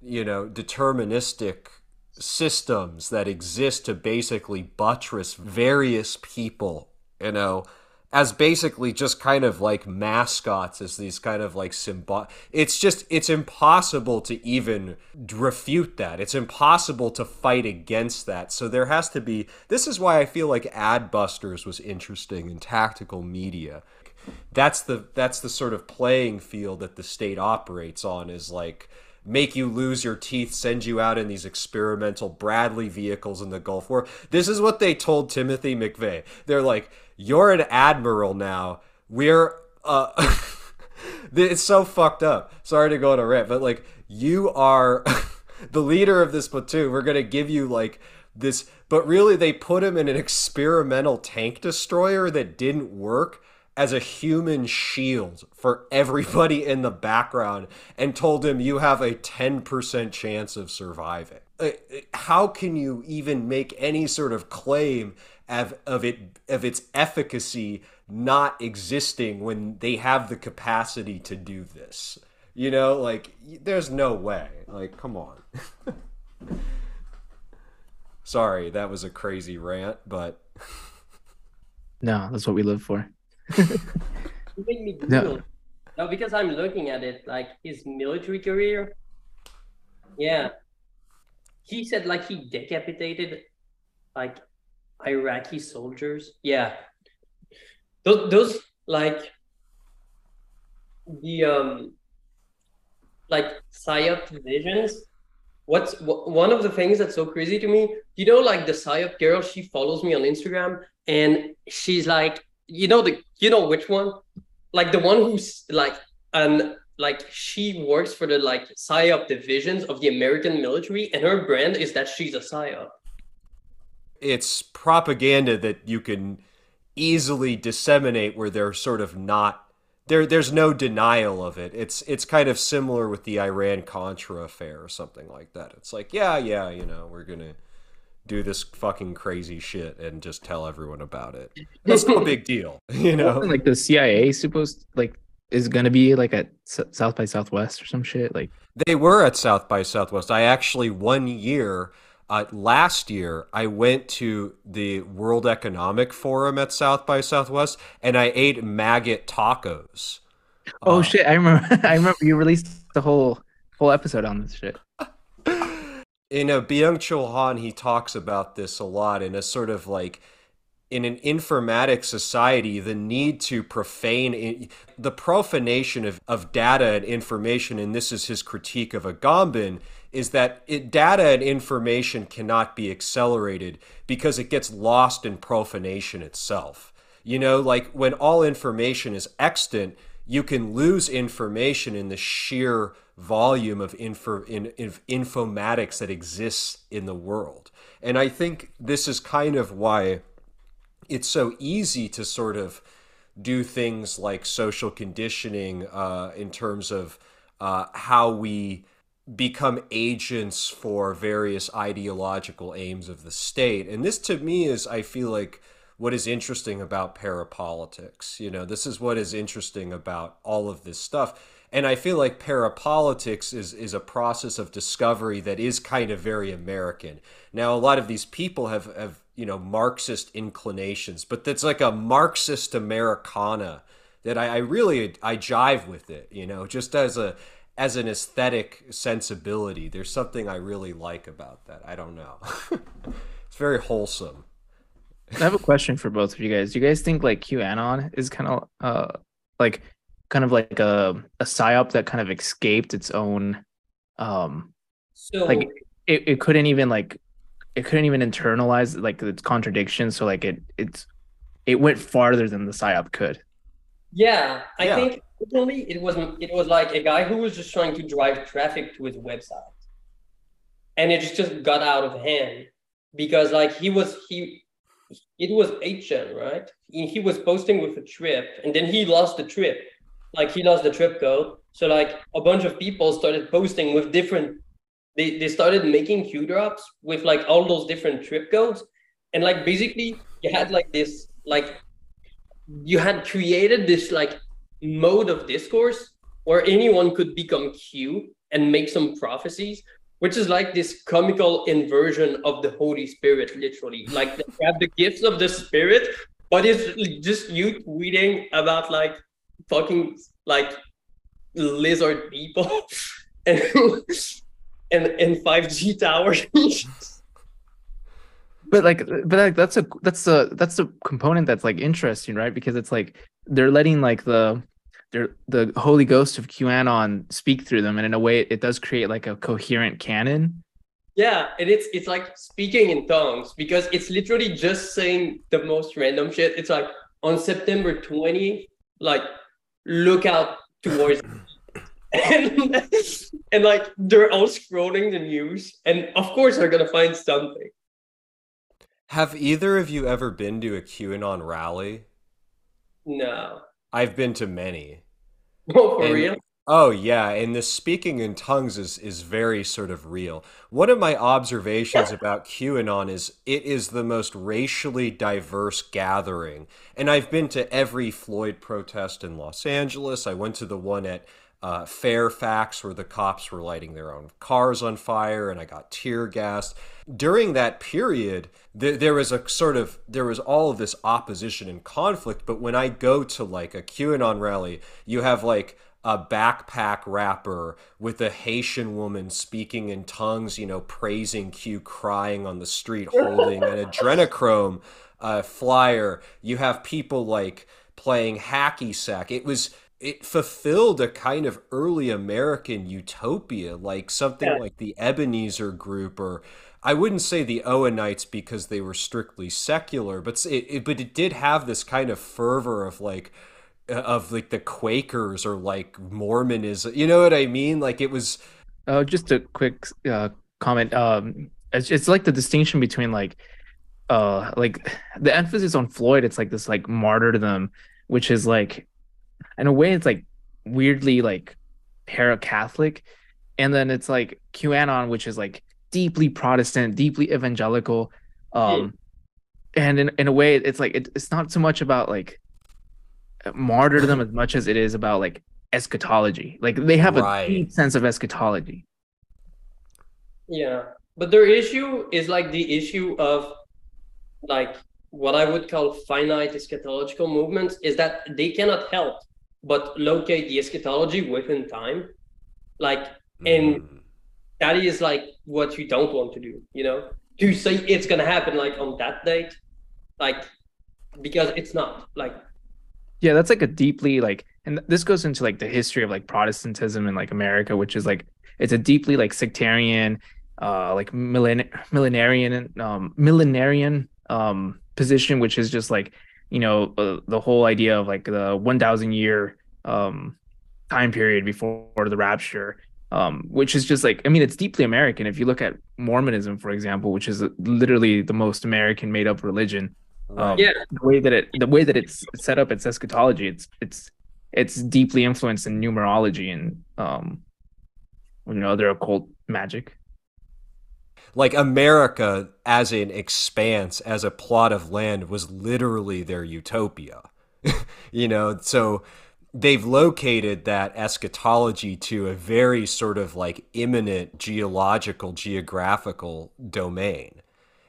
you know, deterministic systems that exist to basically buttress various people, you know, as basically just kind of like mascots as these kind of like symbol it's just it's impossible to even refute that it's impossible to fight against that so there has to be this is why i feel like adbusters was interesting in tactical media that's the that's the sort of playing field that the state operates on is like make you lose your teeth, send you out in these experimental Bradley vehicles in the Gulf War. This is what they told Timothy McVeigh. They're like, you're an admiral now. We're uh it's so fucked up. Sorry to go on a rant, but like you are the leader of this platoon. We're gonna give you like this but really they put him in an experimental tank destroyer that didn't work as a human shield for everybody in the background and told him you have a 10% chance of surviving. Uh, how can you even make any sort of claim of, of it of its efficacy not existing when they have the capacity to do this? You know, like there's no way. Like come on. Sorry, that was a crazy rant, but No, that's what we live for. you make me No. no, because I'm looking at it, like his military career. Yeah. He said like he decapitated like Iraqi soldiers. Yeah. Those those like the um like psyop divisions what's one of the things that's so crazy to me you know like the psyop girl she follows me on instagram and she's like you know the you know which one like the one who's like and like she works for the like psyop divisions of the american military and her brand is that she's a psyop it's propaganda that you can easily disseminate where they're sort of not there there's no denial of it. It's it's kind of similar with the Iran Contra affair or something like that. It's like, yeah, yeah, you know, we're going to do this fucking crazy shit and just tell everyone about it. It's no big deal, you know. Like the CIA supposed like is going to be like at S- South by Southwest or some shit like They were at South by Southwest. I actually one year uh, last year, I went to the World Economic Forum at South by Southwest, and I ate maggot tacos. Oh uh, shit! I remember. I remember you released the whole whole episode on this shit. In a Byung Chul Han, he talks about this a lot in a sort of like in an informatic society, the need to profane the profanation of, of data and information, and this is his critique of Agamben, is that it, data and information cannot be accelerated because it gets lost in profanation itself. You know, like when all information is extant, you can lose information in the sheer volume of info, in, in, informatics that exists in the world. And I think this is kind of why it's so easy to sort of do things like social conditioning uh, in terms of uh, how we become agents for various ideological aims of the state. And this to me is, I feel like, what is interesting about parapolitics. You know, this is what is interesting about all of this stuff. And I feel like parapolitics is, is a process of discovery that is kind of very American. Now, a lot of these people have, have you know, Marxist inclinations, but that's like a Marxist Americana that I, I really, I jive with it, you know, just as a, as an aesthetic sensibility. There's something I really like about that. I don't know. it's very wholesome. I have a question for both of you guys. Do you guys think like QAnon is kind of uh like kind of like a a psyop that kind of escaped its own um so like it, it couldn't even like it couldn't even internalize like its contradictions so like it it's it went farther than the psyop could yeah i yeah. think originally it was it was like a guy who was just trying to drive traffic to his website, and it just got out of hand because like he was he it was 8chan right he was posting with a trip and then he lost the trip like he lost the trip code. So like a bunch of people started posting with different they, they started making Q drops with like all those different trip codes. And like basically you had like this like you had created this like mode of discourse where anyone could become Q and make some prophecies, which is like this comical inversion of the Holy Spirit, literally. Like they have the gifts of the Spirit, but it's just you tweeting about like fucking like lizard people and and and 5G towers. but like but like that's a that's a that's a component that's like interesting right because it's like they're letting like the the holy ghost of qanon speak through them and in a way it, it does create like a coherent canon yeah and it's it's like speaking in tongues because it's literally just saying the most random shit it's like on september 20 like look out towards and, and like they're all scrolling the news and of course they're gonna find something have either of you ever been to a QAnon rally? No. I've been to many. Oh, for and, real? Oh yeah, and the speaking in tongues is is very sort of real. One of my observations about QAnon is it is the most racially diverse gathering. And I've been to every Floyd protest in Los Angeles. I went to the one at uh, Fairfax, where the cops were lighting their own cars on fire, and I got tear gassed. During that period, there, there was a sort of there was all of this opposition and conflict. But when I go to like a QAnon rally, you have like a backpack rapper with a Haitian woman speaking in tongues, you know, praising Q, crying on the street, holding an adrenochrome uh, flyer. You have people like playing hacky sack. It was it fulfilled a kind of early American utopia, like something yeah. like the Ebenezer Group, or I wouldn't say the Owenites because they were strictly secular, but it, it but it did have this kind of fervor of like uh, of like the Quakers or like Mormonism. You know what I mean? Like it was. Uh, just a quick uh, comment. Um, it's, it's like the distinction between like, uh, like the emphasis on Floyd. It's like this like martyrdom, which is like in a way it's like weirdly like para Catholic, and then it's like QAnon, which is like deeply Protestant, deeply evangelical. Um, and in, in a way, it's like it, it's not so much about like martyrdom as much as it is about like eschatology. Like they have right. a deep sense of eschatology. Yeah, but their issue is like the issue of like what I would call finite eschatological movements is that they cannot help but locate the eschatology within time. Like, and mm. that is like what you don't want to do, you know? To say it's gonna happen like on that date, like because it's not like yeah that's like a deeply like and this goes into like the history of like protestantism in like america which is like it's a deeply like sectarian uh like millen- millenarian um millenarian um position which is just like you know uh, the whole idea of like the 1000 year um time period before the rapture um which is just like i mean it's deeply american. If you look at mormonism for example which is literally the most american made up religion um, yeah. the way that it the way that it's set up its eschatology. It's it's it's deeply influenced in numerology and um you know other occult magic. Like America as an expanse, as a plot of land, was literally their utopia. you know, so they've located that eschatology to a very sort of like imminent geological, geographical domain.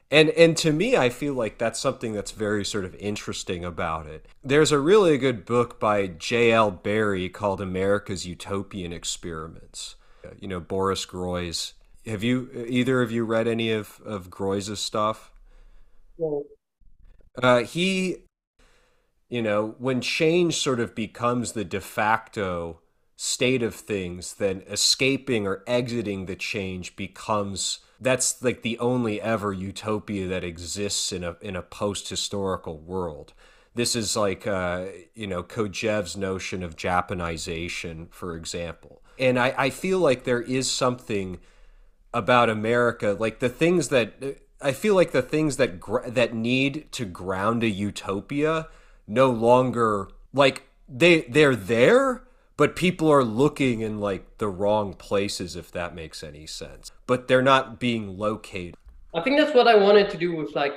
And and to me, I feel like that's something that's very sort of interesting about it. There's a really good book by J.L. Berry called America's Utopian Experiments. You know, Boris Groys have you either of you read any of of Groys's stuff? No. Uh, he, you know, when change sort of becomes the de facto state of things, then escaping or exiting the change becomes that's like the only ever utopia that exists in a in a post historical world. This is like uh, you know Kojève's notion of Japanization, for example, and I, I feel like there is something about America, like the things that I feel like the things that gr- that need to ground a utopia no longer like they they're there, but people are looking in like the wrong places if that makes any sense. But they're not being located. I think that's what i wanted to do with like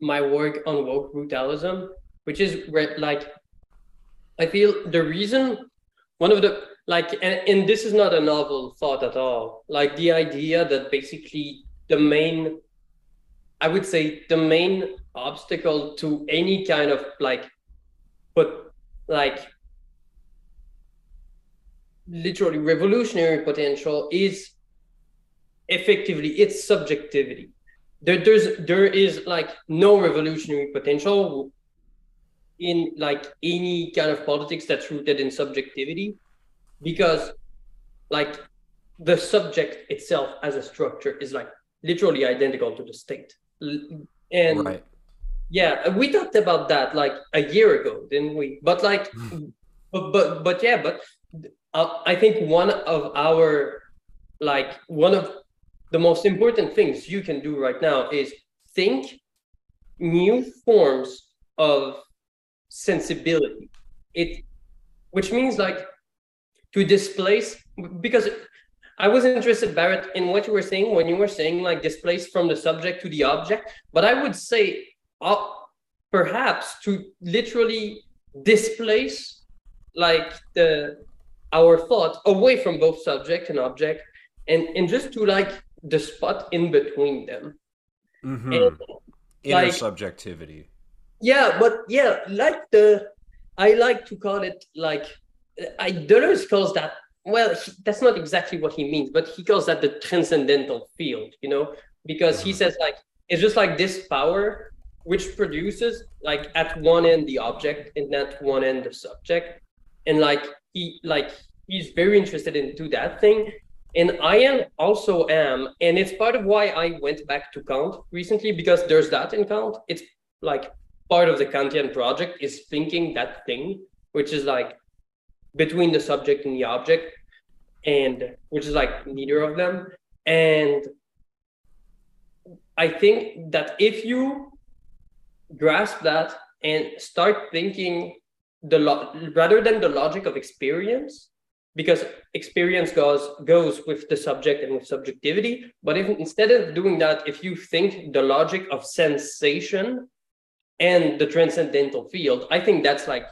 my work on woke brutalism which is where like i feel the reason one of the like and, and this is not a novel thought at all. Like the idea that basically the main i would say the main obstacle to any kind of like but like literally revolutionary potential is effectively its subjectivity there, there's there is like no revolutionary potential in like any kind of politics that's rooted in subjectivity because like the subject itself as a structure is like literally identical to the state and right. Yeah we talked about that like a year ago didn't we but like hmm. but but but yeah but uh, i think one of our like one of the most important things you can do right now is think new forms of sensibility it which means like to displace because I was interested, Barrett, in what you were saying when you were saying like displace from the subject to the object. But I would say uh, perhaps to literally displace like the our thought away from both subject and object and and just to like the spot in between them. Mm-hmm. And, Inner like, subjectivity. Yeah, but yeah, like the I like to call it like I Deleuze calls that well, he, that's not exactly what he means, but he calls that the transcendental field, you know, because he mm-hmm. says like it's just like this power which produces like at one end the object and at one end the subject, and like he like he's very interested into that thing, and I am also am, and it's part of why I went back to Kant recently because there's that in Kant. It's like part of the Kantian project is thinking that thing, which is like between the subject and the object and which is like neither of them. And i think that if you grasp that and start thinking the lo- rather than the logic of experience because experience goes goes with the subject and with subjectivity. But if instead of doing that if you think the logic of sensation and the transcendental field i think that's like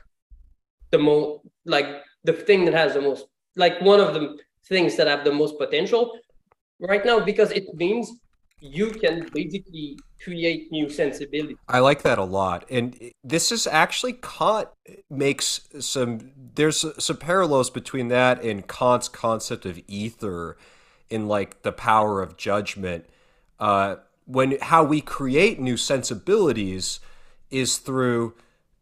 the most like the thing that has the most like one of the things that have the most potential right now because it means you can basically create new sensibility. I like that a lot. And this is actually Kant makes some there's some parallels between that and Kant's concept of ether in like the power of judgment. Uh when how we create new sensibilities is through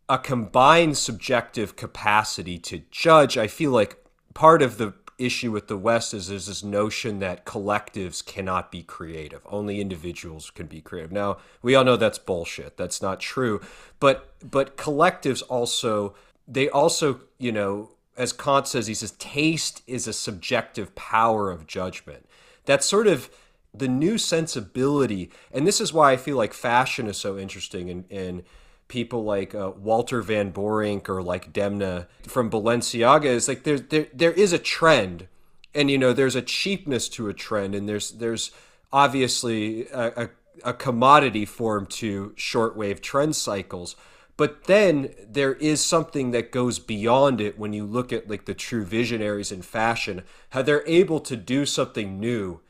a combined subjective capacity to judge. I feel like part of the issue with the West is there's this notion that collectives cannot be creative. Only individuals can be creative. Now, we all know that's bullshit. That's not true. But but collectives also they also, you know, as Kant says, he says taste is a subjective power of judgment. That's sort of the new sensibility. And this is why I feel like fashion is so interesting and and people like uh, Walter Van Beirendonck or like Demna from Balenciaga is like there, there there is a trend. And you know there's a cheapness to a trend and there's there's obviously a, a, a commodity form to shortwave trend cycles. But then there is something that goes beyond it when you look at like the true visionaries in fashion how they're able to do something new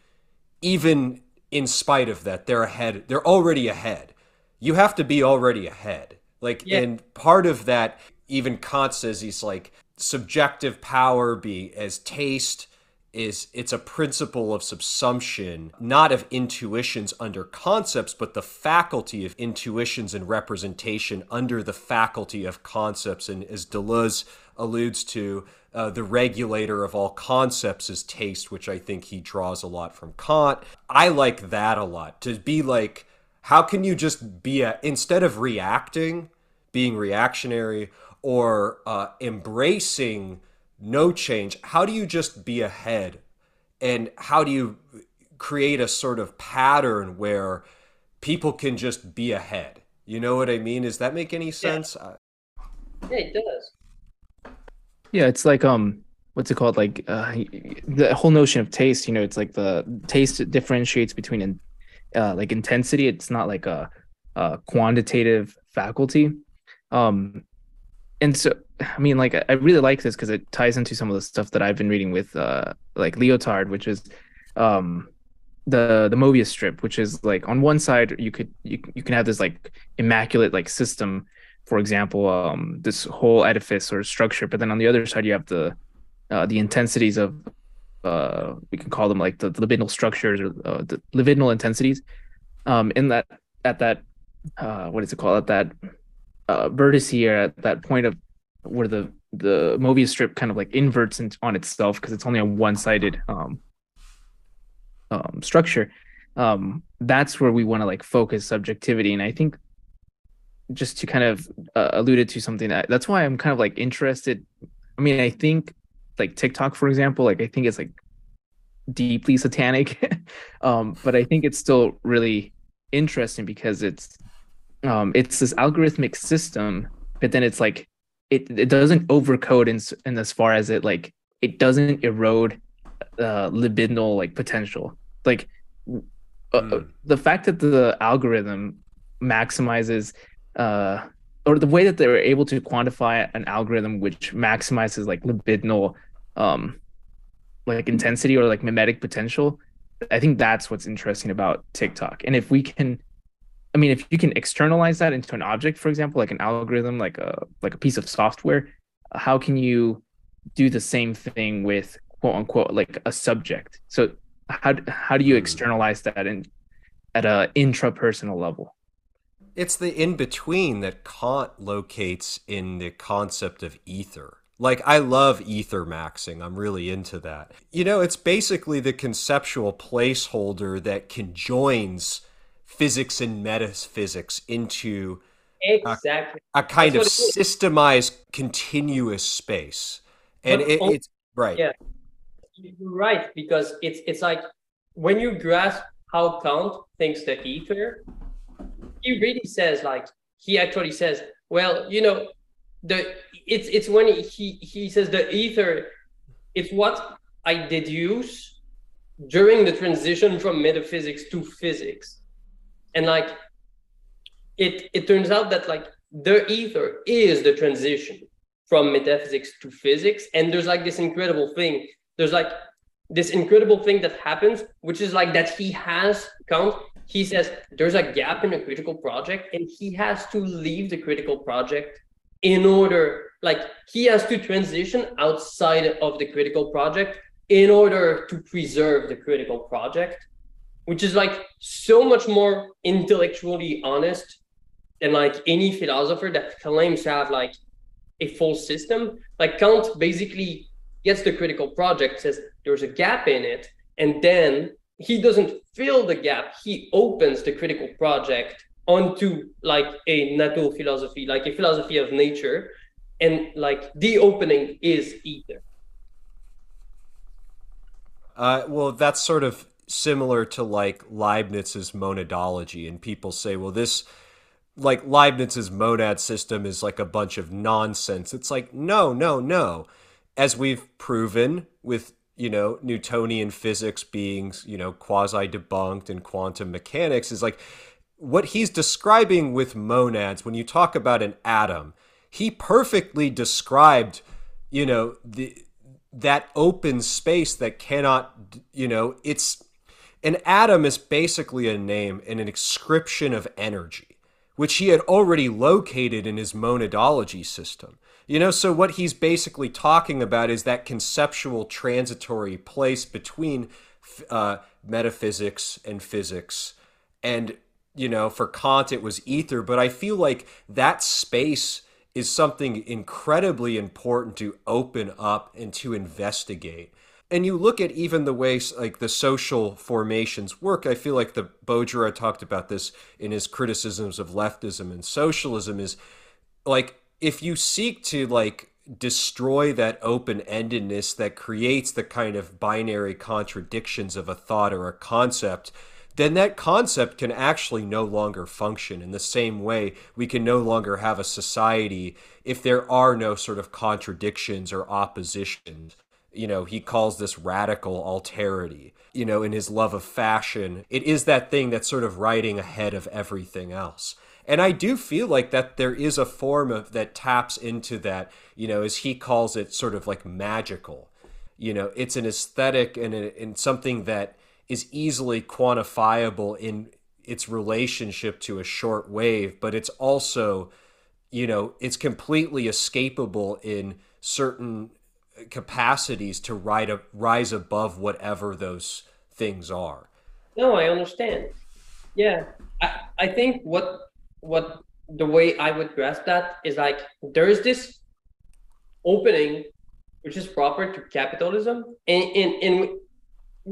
even in spite of that. They're ahead they're already ahead you have to be already ahead. Like, yeah. and part of that, even Kant says he's like subjective power be as taste is it's a principle of subsumption, not of intuitions under concepts, but the faculty of intuitions and representation under the faculty of concepts. And as Deleuze alludes to, uh, the regulator of all concepts is taste, which I think he draws a lot from Kant. I like that a lot to be like how can you just be a instead of reacting being reactionary or uh, embracing no change how do you just be ahead? And how do you create a sort of pattern where people can just be ahead? You know what i mean? Does that make any sense? Yeah, yeah it does. Yeah it's like um what's it called? Like uh, the whole notion of taste you know it's like the taste differentiates between in, uh, like intensity it's not like a, a quantitative faculty. Um and so i mean like i really like this because it ties into some of the stuff that i've been reading with uh like Lyotard, which is um the the Mobius strip, which is like on one side you could you, you can have this like immaculate like system, for example, um this whole edifice or structure, but then on the other side you have the uh, the intensities of uh, we can call them like the, libidinal structures or uh, the libidinal intensities um, in that at that uh, what is it called at that uh, vertex here at that point of where the the Mobius strip kind of like inverts in, on itself because it's only a one-sided um, um, structure. Um, that's where we want to like focus subjectivity, and I think just to kind of uh, alluded to something that that's why I'm kind of like interested. I mean, I think like TikTok, for example, like I think it's like deeply satanic. um, but I think it's still really interesting because it's um it's this algorithmic system, but then it's like it it doesn't overcode in in as far as it like it doesn't erode uh libidinal like potential. Like uh, mm. the fact that the algorithm maximizes uh or the way that they were able to quantify an algorithm which maximizes like libidinal um like intensity or like mimetic potential i think that's what's interesting about tiktok. And if we can i mean if you can externalize that into an object for example like an algorithm like a like a piece of software how can you do the same thing with quote unquote like a subject? So how how do you hmm. externalize that in at a intrapersonal level? It's the in between that kant locates in the concept of ether like, I love ether maxing. I'm really into that. You know, it's basically the conceptual placeholder that conjoins physics and metaphysics into exactly a, a kind That's of systemized continuous space. And it, it's right. Yeah. You're right, because it's it's like when you grasp how Kant thinks the ether, he really says like he actually says, well, you know, the it's it's when he he says the ether it's what i deduce during the transition from metaphysics to physics. And like it it turns out that like the ether is the transition from metaphysics to physics. And there's like this incredible thing there's like this incredible thing that happens which is like that he has count he says there's a gap in a critical project and he has to leave the critical project in order like he has to transition outside of the critical project in order to preserve the critical project which is like so much more intellectually honest than like any philosopher that claims to have like a full system. Like kant basically gets the critical project says there's a gap in it and then he doesn't fill the gap. He opens the critical project onto like a natural philosophy, like a philosophy of nature, and like the opening is ether. Uh, well, that's sort of similar to like Leibniz's monadology, and people say, well, this like Leibniz's monad system is like a bunch of nonsense. It's like, no, no, no. As we've proven with you know Newtonian physics being you know quasi debunked and quantum mechanics is like what he's describing with monads, when you talk about an atom, he perfectly described, you know, the that open space that cannot, you know, it's an atom is basically a name and an inscription of energy, which he had already located in his monadology system. You know, so what he's basically talking about is that conceptual transitory place between uh, metaphysics and physics. And you know, for Kant it was ether, but I feel like that space is something incredibly important to open up and to investigate. And you look at even the way like the social formations work. I feel like the Baudrillard talked about this in his criticisms of leftism and socialism. Is like if you seek to like destroy that open-endedness that creates the kind of binary contradictions of a thought or a concept then that concept can actually no longer function in the same way we can no longer have a society if there are no sort of contradictions or oppositions you know, he calls this radical alterity. You know, in his love of fashion, it is that thing that's sort of riding ahead of everything else. And I do feel like that there is a form of that taps into that, you know, as he calls it, sort of like magical. You know, it's an aesthetic and, and something that is easily quantifiable in its relationship to a short wave, but it's also, you know, it's completely escapable in certain capacities to ride a, rise above whatever those things are. No, I understand. Yeah, I, I think what what the way I would grasp that is like there is this opening which is proper to capitalism and, and, and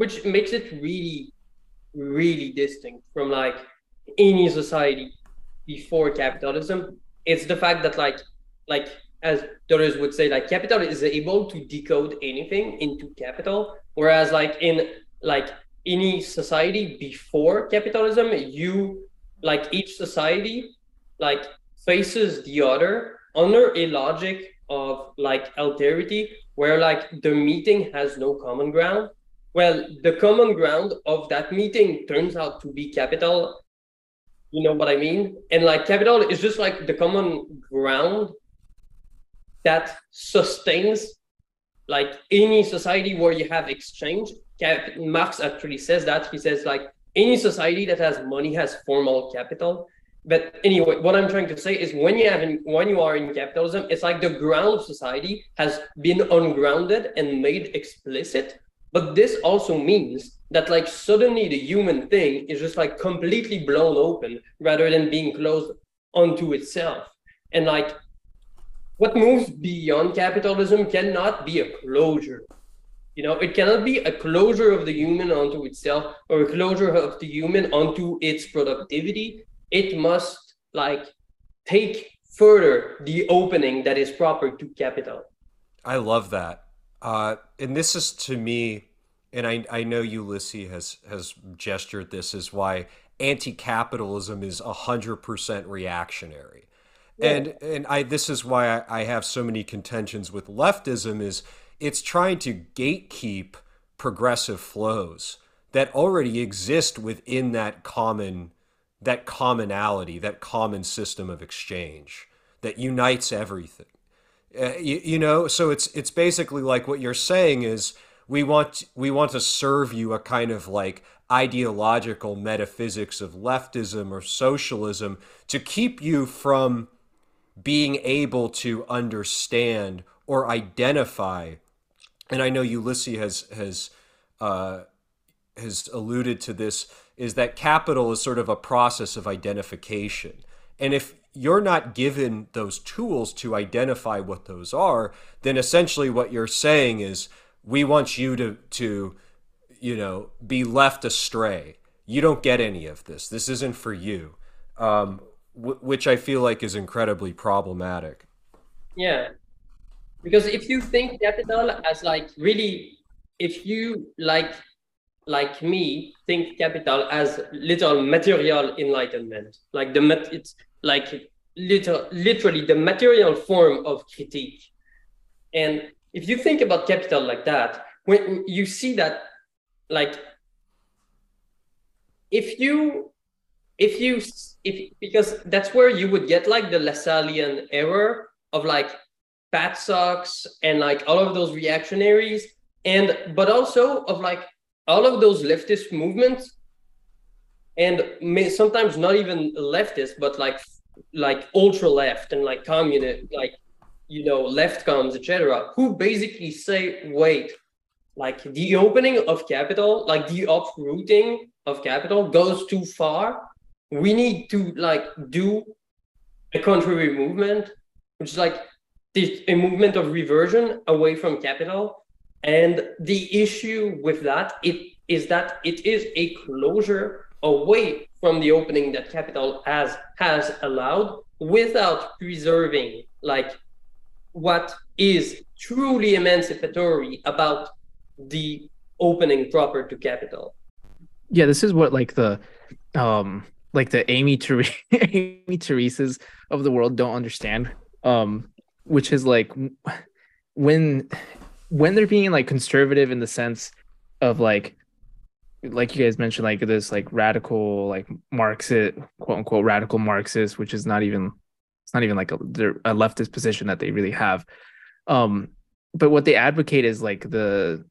which makes it really really distinct from like any society before capitalism. It's the fact that like like as Deleuze would say like capital is able to decode anything into capital whereas like in like any society before capitalism you like each society like faces the other under a logic of like alterity where like the meeting has no common ground well, the common ground of that meeting turns out to be capital. You know what I mean? And like capital is just like the common ground that sustains like any society where you have exchange. Marx actually says that. He says like any society that has money has formal capital. But anyway, what I'm trying to say is when you have in, when you are in capitalism, it's like the ground of society has been ungrounded and made explicit but this also means that like suddenly the human thing is just like completely blown open rather than being closed onto itself. And like what moves beyond capitalism cannot be a closure. You know, it cannot be a closure of the human onto itself or a closure of the human onto its productivity. It must like take further the opening that is proper to capital. I love that. Uh, and this is to me, and I, I know Ulysses has has gestured this as why anti-capitalism is hundred percent reactionary. Yeah. And and I this is why I, I have so many contentions with leftism is it's trying to gatekeep progressive flows that already exist within that common that commonality, that common system of exchange that unites everything. Uh, you, you know, so it's it's basically like what you're saying is we want we want to serve you a kind of like ideological metaphysics of leftism or socialism to keep you from being able to understand or identify. And I know Ulysses has has uh, has alluded to this is that capital is sort of a process of identification. And if you're not given those tools to identify what those are, then essentially what you're saying is we want you to to you know be left astray. You don't get any of this. This isn't for you, um, w- which I feel like is incredibly problematic. Yeah, because if you think capital as like really, if you like like me think capital as little material enlightenment, like the mat- it's like liter- literally the material form of critique. And if you think about capital like that, when you see that, like, if you, if you, if because that's where you would get like the Lassallean error of like Pat Socks and like all of those reactionaries, and but also of like all of those leftist movements and may, sometimes not even leftist, but like like ultra left and like communist, like you know left coms, etc., who basically say, wait, like the opening of capital, like the uprooting of capital goes too far. We need to like do a contrary movement, which is like this, a movement of reversion away from capital. And the issue with that it is that it is a closure away from the opening that capital has has allowed without preserving like what is truly emancipatory about the opening proper to capital yeah this is what like the um like the amy Ther- amy of the world don't understand um which is like when when they're being like conservative in the sense of like like you guys mentioned like this like radical like marxist quote unquote radical marxist which is not even it's not even like a, a leftist position that they really have. Um but what they advocate is like the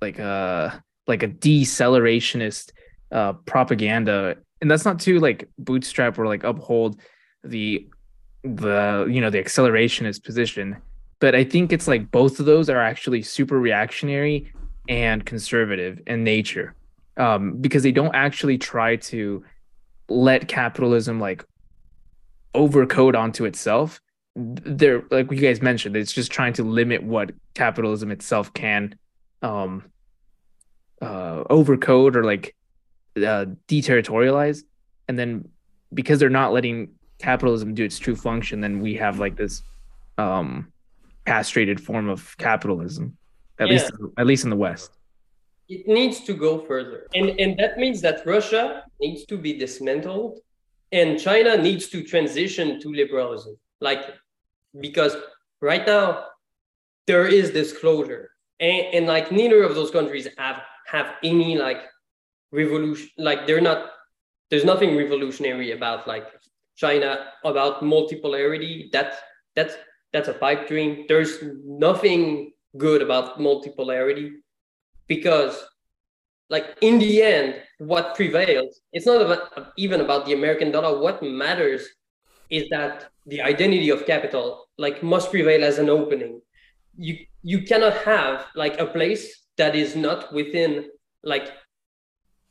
like uh like a decelerationist uh propaganda. And that's not to like bootstrap or like uphold the the you know the accelerationist position but i think it's like both of those are actually super reactionary and conservative in nature. Um, because they don't actually try to let capitalism like overcode onto itself they're like you guys mentioned it's just trying to limit what capitalism itself can um uh overcode or like uh deterritorialize. And then because they're not letting capitalism do its true function then we have like this um castrated form of capitalism at yeah. least at least in the west. It needs to go further. And and that means that russia needs to be dismantled and china needs to transition to liberalism like because right now there is this closure and, and like neither of those countries have have any like revolution like they're not there's nothing revolutionary about like china about multipolarity. That's that's that's a pipe dream. There's nothing good about multipolarity because like in the end what prevails it's not about, even about the american dollar. What matters is that the identity of capital like must prevail as an opening. You you cannot have like a place that is not within like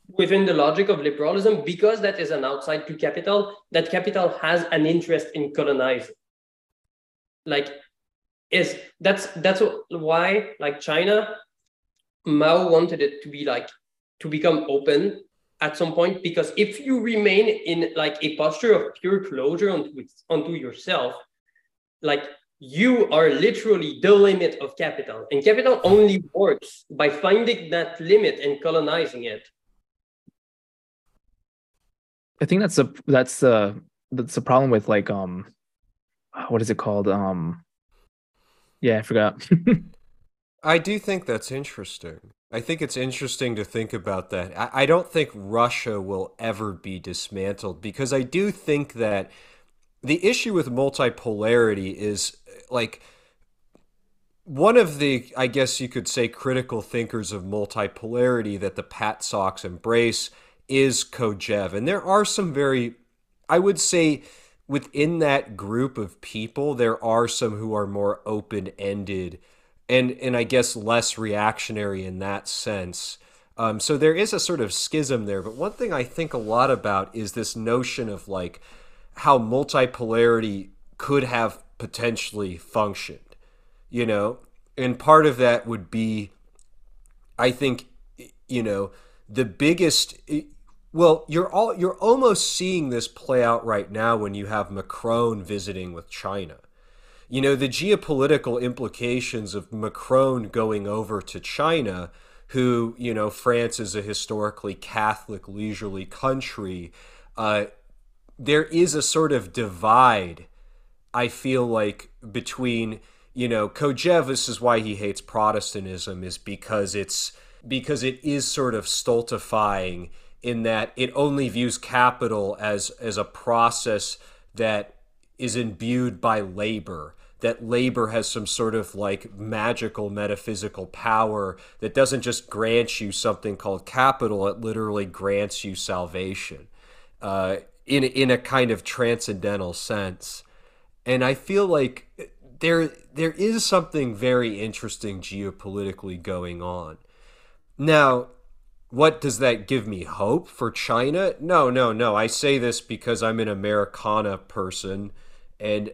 within the logic of liberalism because that is an outside to capital that capital has an interest in colonizing. Like is that's that's why like china mao wanted it to be like to become open at some point because if you remain in like a posture of pure closure onto, onto yourself like you are literally the limit of capital. And capital only works by finding that limit and colonizing it. I think that's a that's a that's a problem with like um what is it called? Um yeah i forgot. I do think that's interesting I think it's interesting to think about that. I, I don't think Russia will ever be dismantled because I do think that the issue with multipolarity is like one of the, I guess you could say, critical thinkers of multipolarity that the Pat Socks embrace is Kojève. And there are some very, I would say, within that group of people, there are some who are more open ended and and I guess less reactionary in that sense. Um, so there is a sort of schism there. But one thing I think a lot about is this notion of like how multipolarity could have potentially functioned, you know, and part of that would be, I think, you know, the biggest. Well, you're all you're almost seeing this play out right now when you have Macron visiting with China you know, the geopolitical implications of Macron going over to China, who, you know, France is a historically Catholic, leisurely country, uh, there is a sort of divide, I feel like, between, you know, Kojève, this is why he hates Protestantism, is because it's because it is sort of stultifying in that it only views capital as as a process that is imbued by labor that labor has some sort of like magical metaphysical power that doesn't just grant you something called capital, it literally grants you salvation uh, in, in a kind of transcendental sense. And I feel like there there is something very interesting geopolitically going on. Now, what does that give me hope for China? No, no, no. I say this because I'm an Americana person and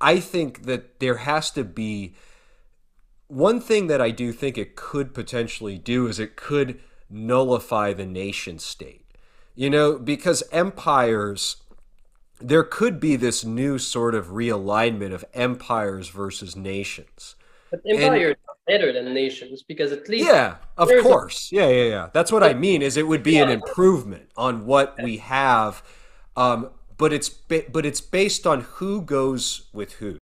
I think that there has to be one thing that I do think it could potentially do is it could nullify the nation state. You know, because empires there could be this new sort of realignment of empires versus nations. But empires are better than nations because at least Yeah, of course. A- yeah, yeah, yeah. That's what I mean is it would be yeah. an improvement on what we have um, but it's ba- but it's based on who goes with who.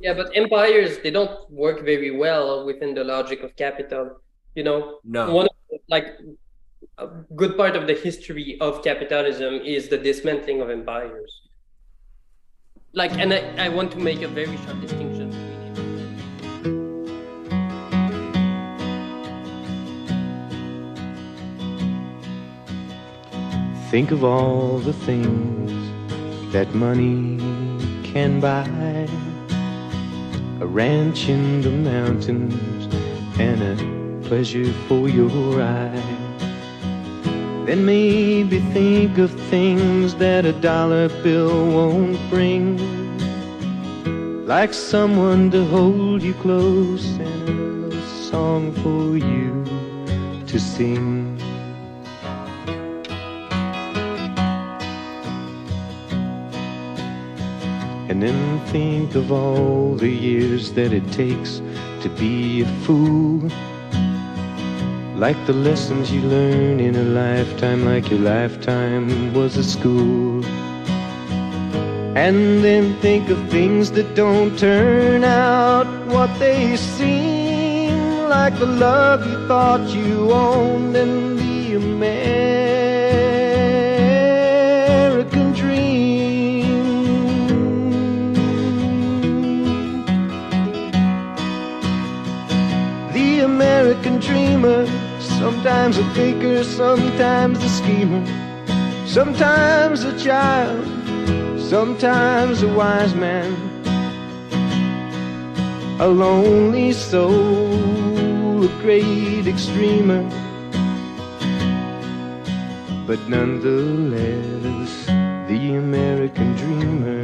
Yeah, but empires they don't work very well within the logic of capital. You know, no. One of, like a good part of the history of capitalism is the dismantling of empires. Like, and I, I want to make a very sharp distinction Think of all the things that money can buy a ranch in the mountains and a pleasure for your eye. Then maybe think of things that a dollar bill won't bring, like someone to hold you close and a song for you to sing. And then think of all the years that it takes to be a fool. Like the lessons you learn in a lifetime, like your lifetime was a school. And then think of things that don't turn out what they seem, like the love you thought you owned and the American dreamer, sometimes a thinker, sometimes a schemer, sometimes a child, sometimes a wise man, a lonely soul, a great extremer, but nonetheless, the American dreamer.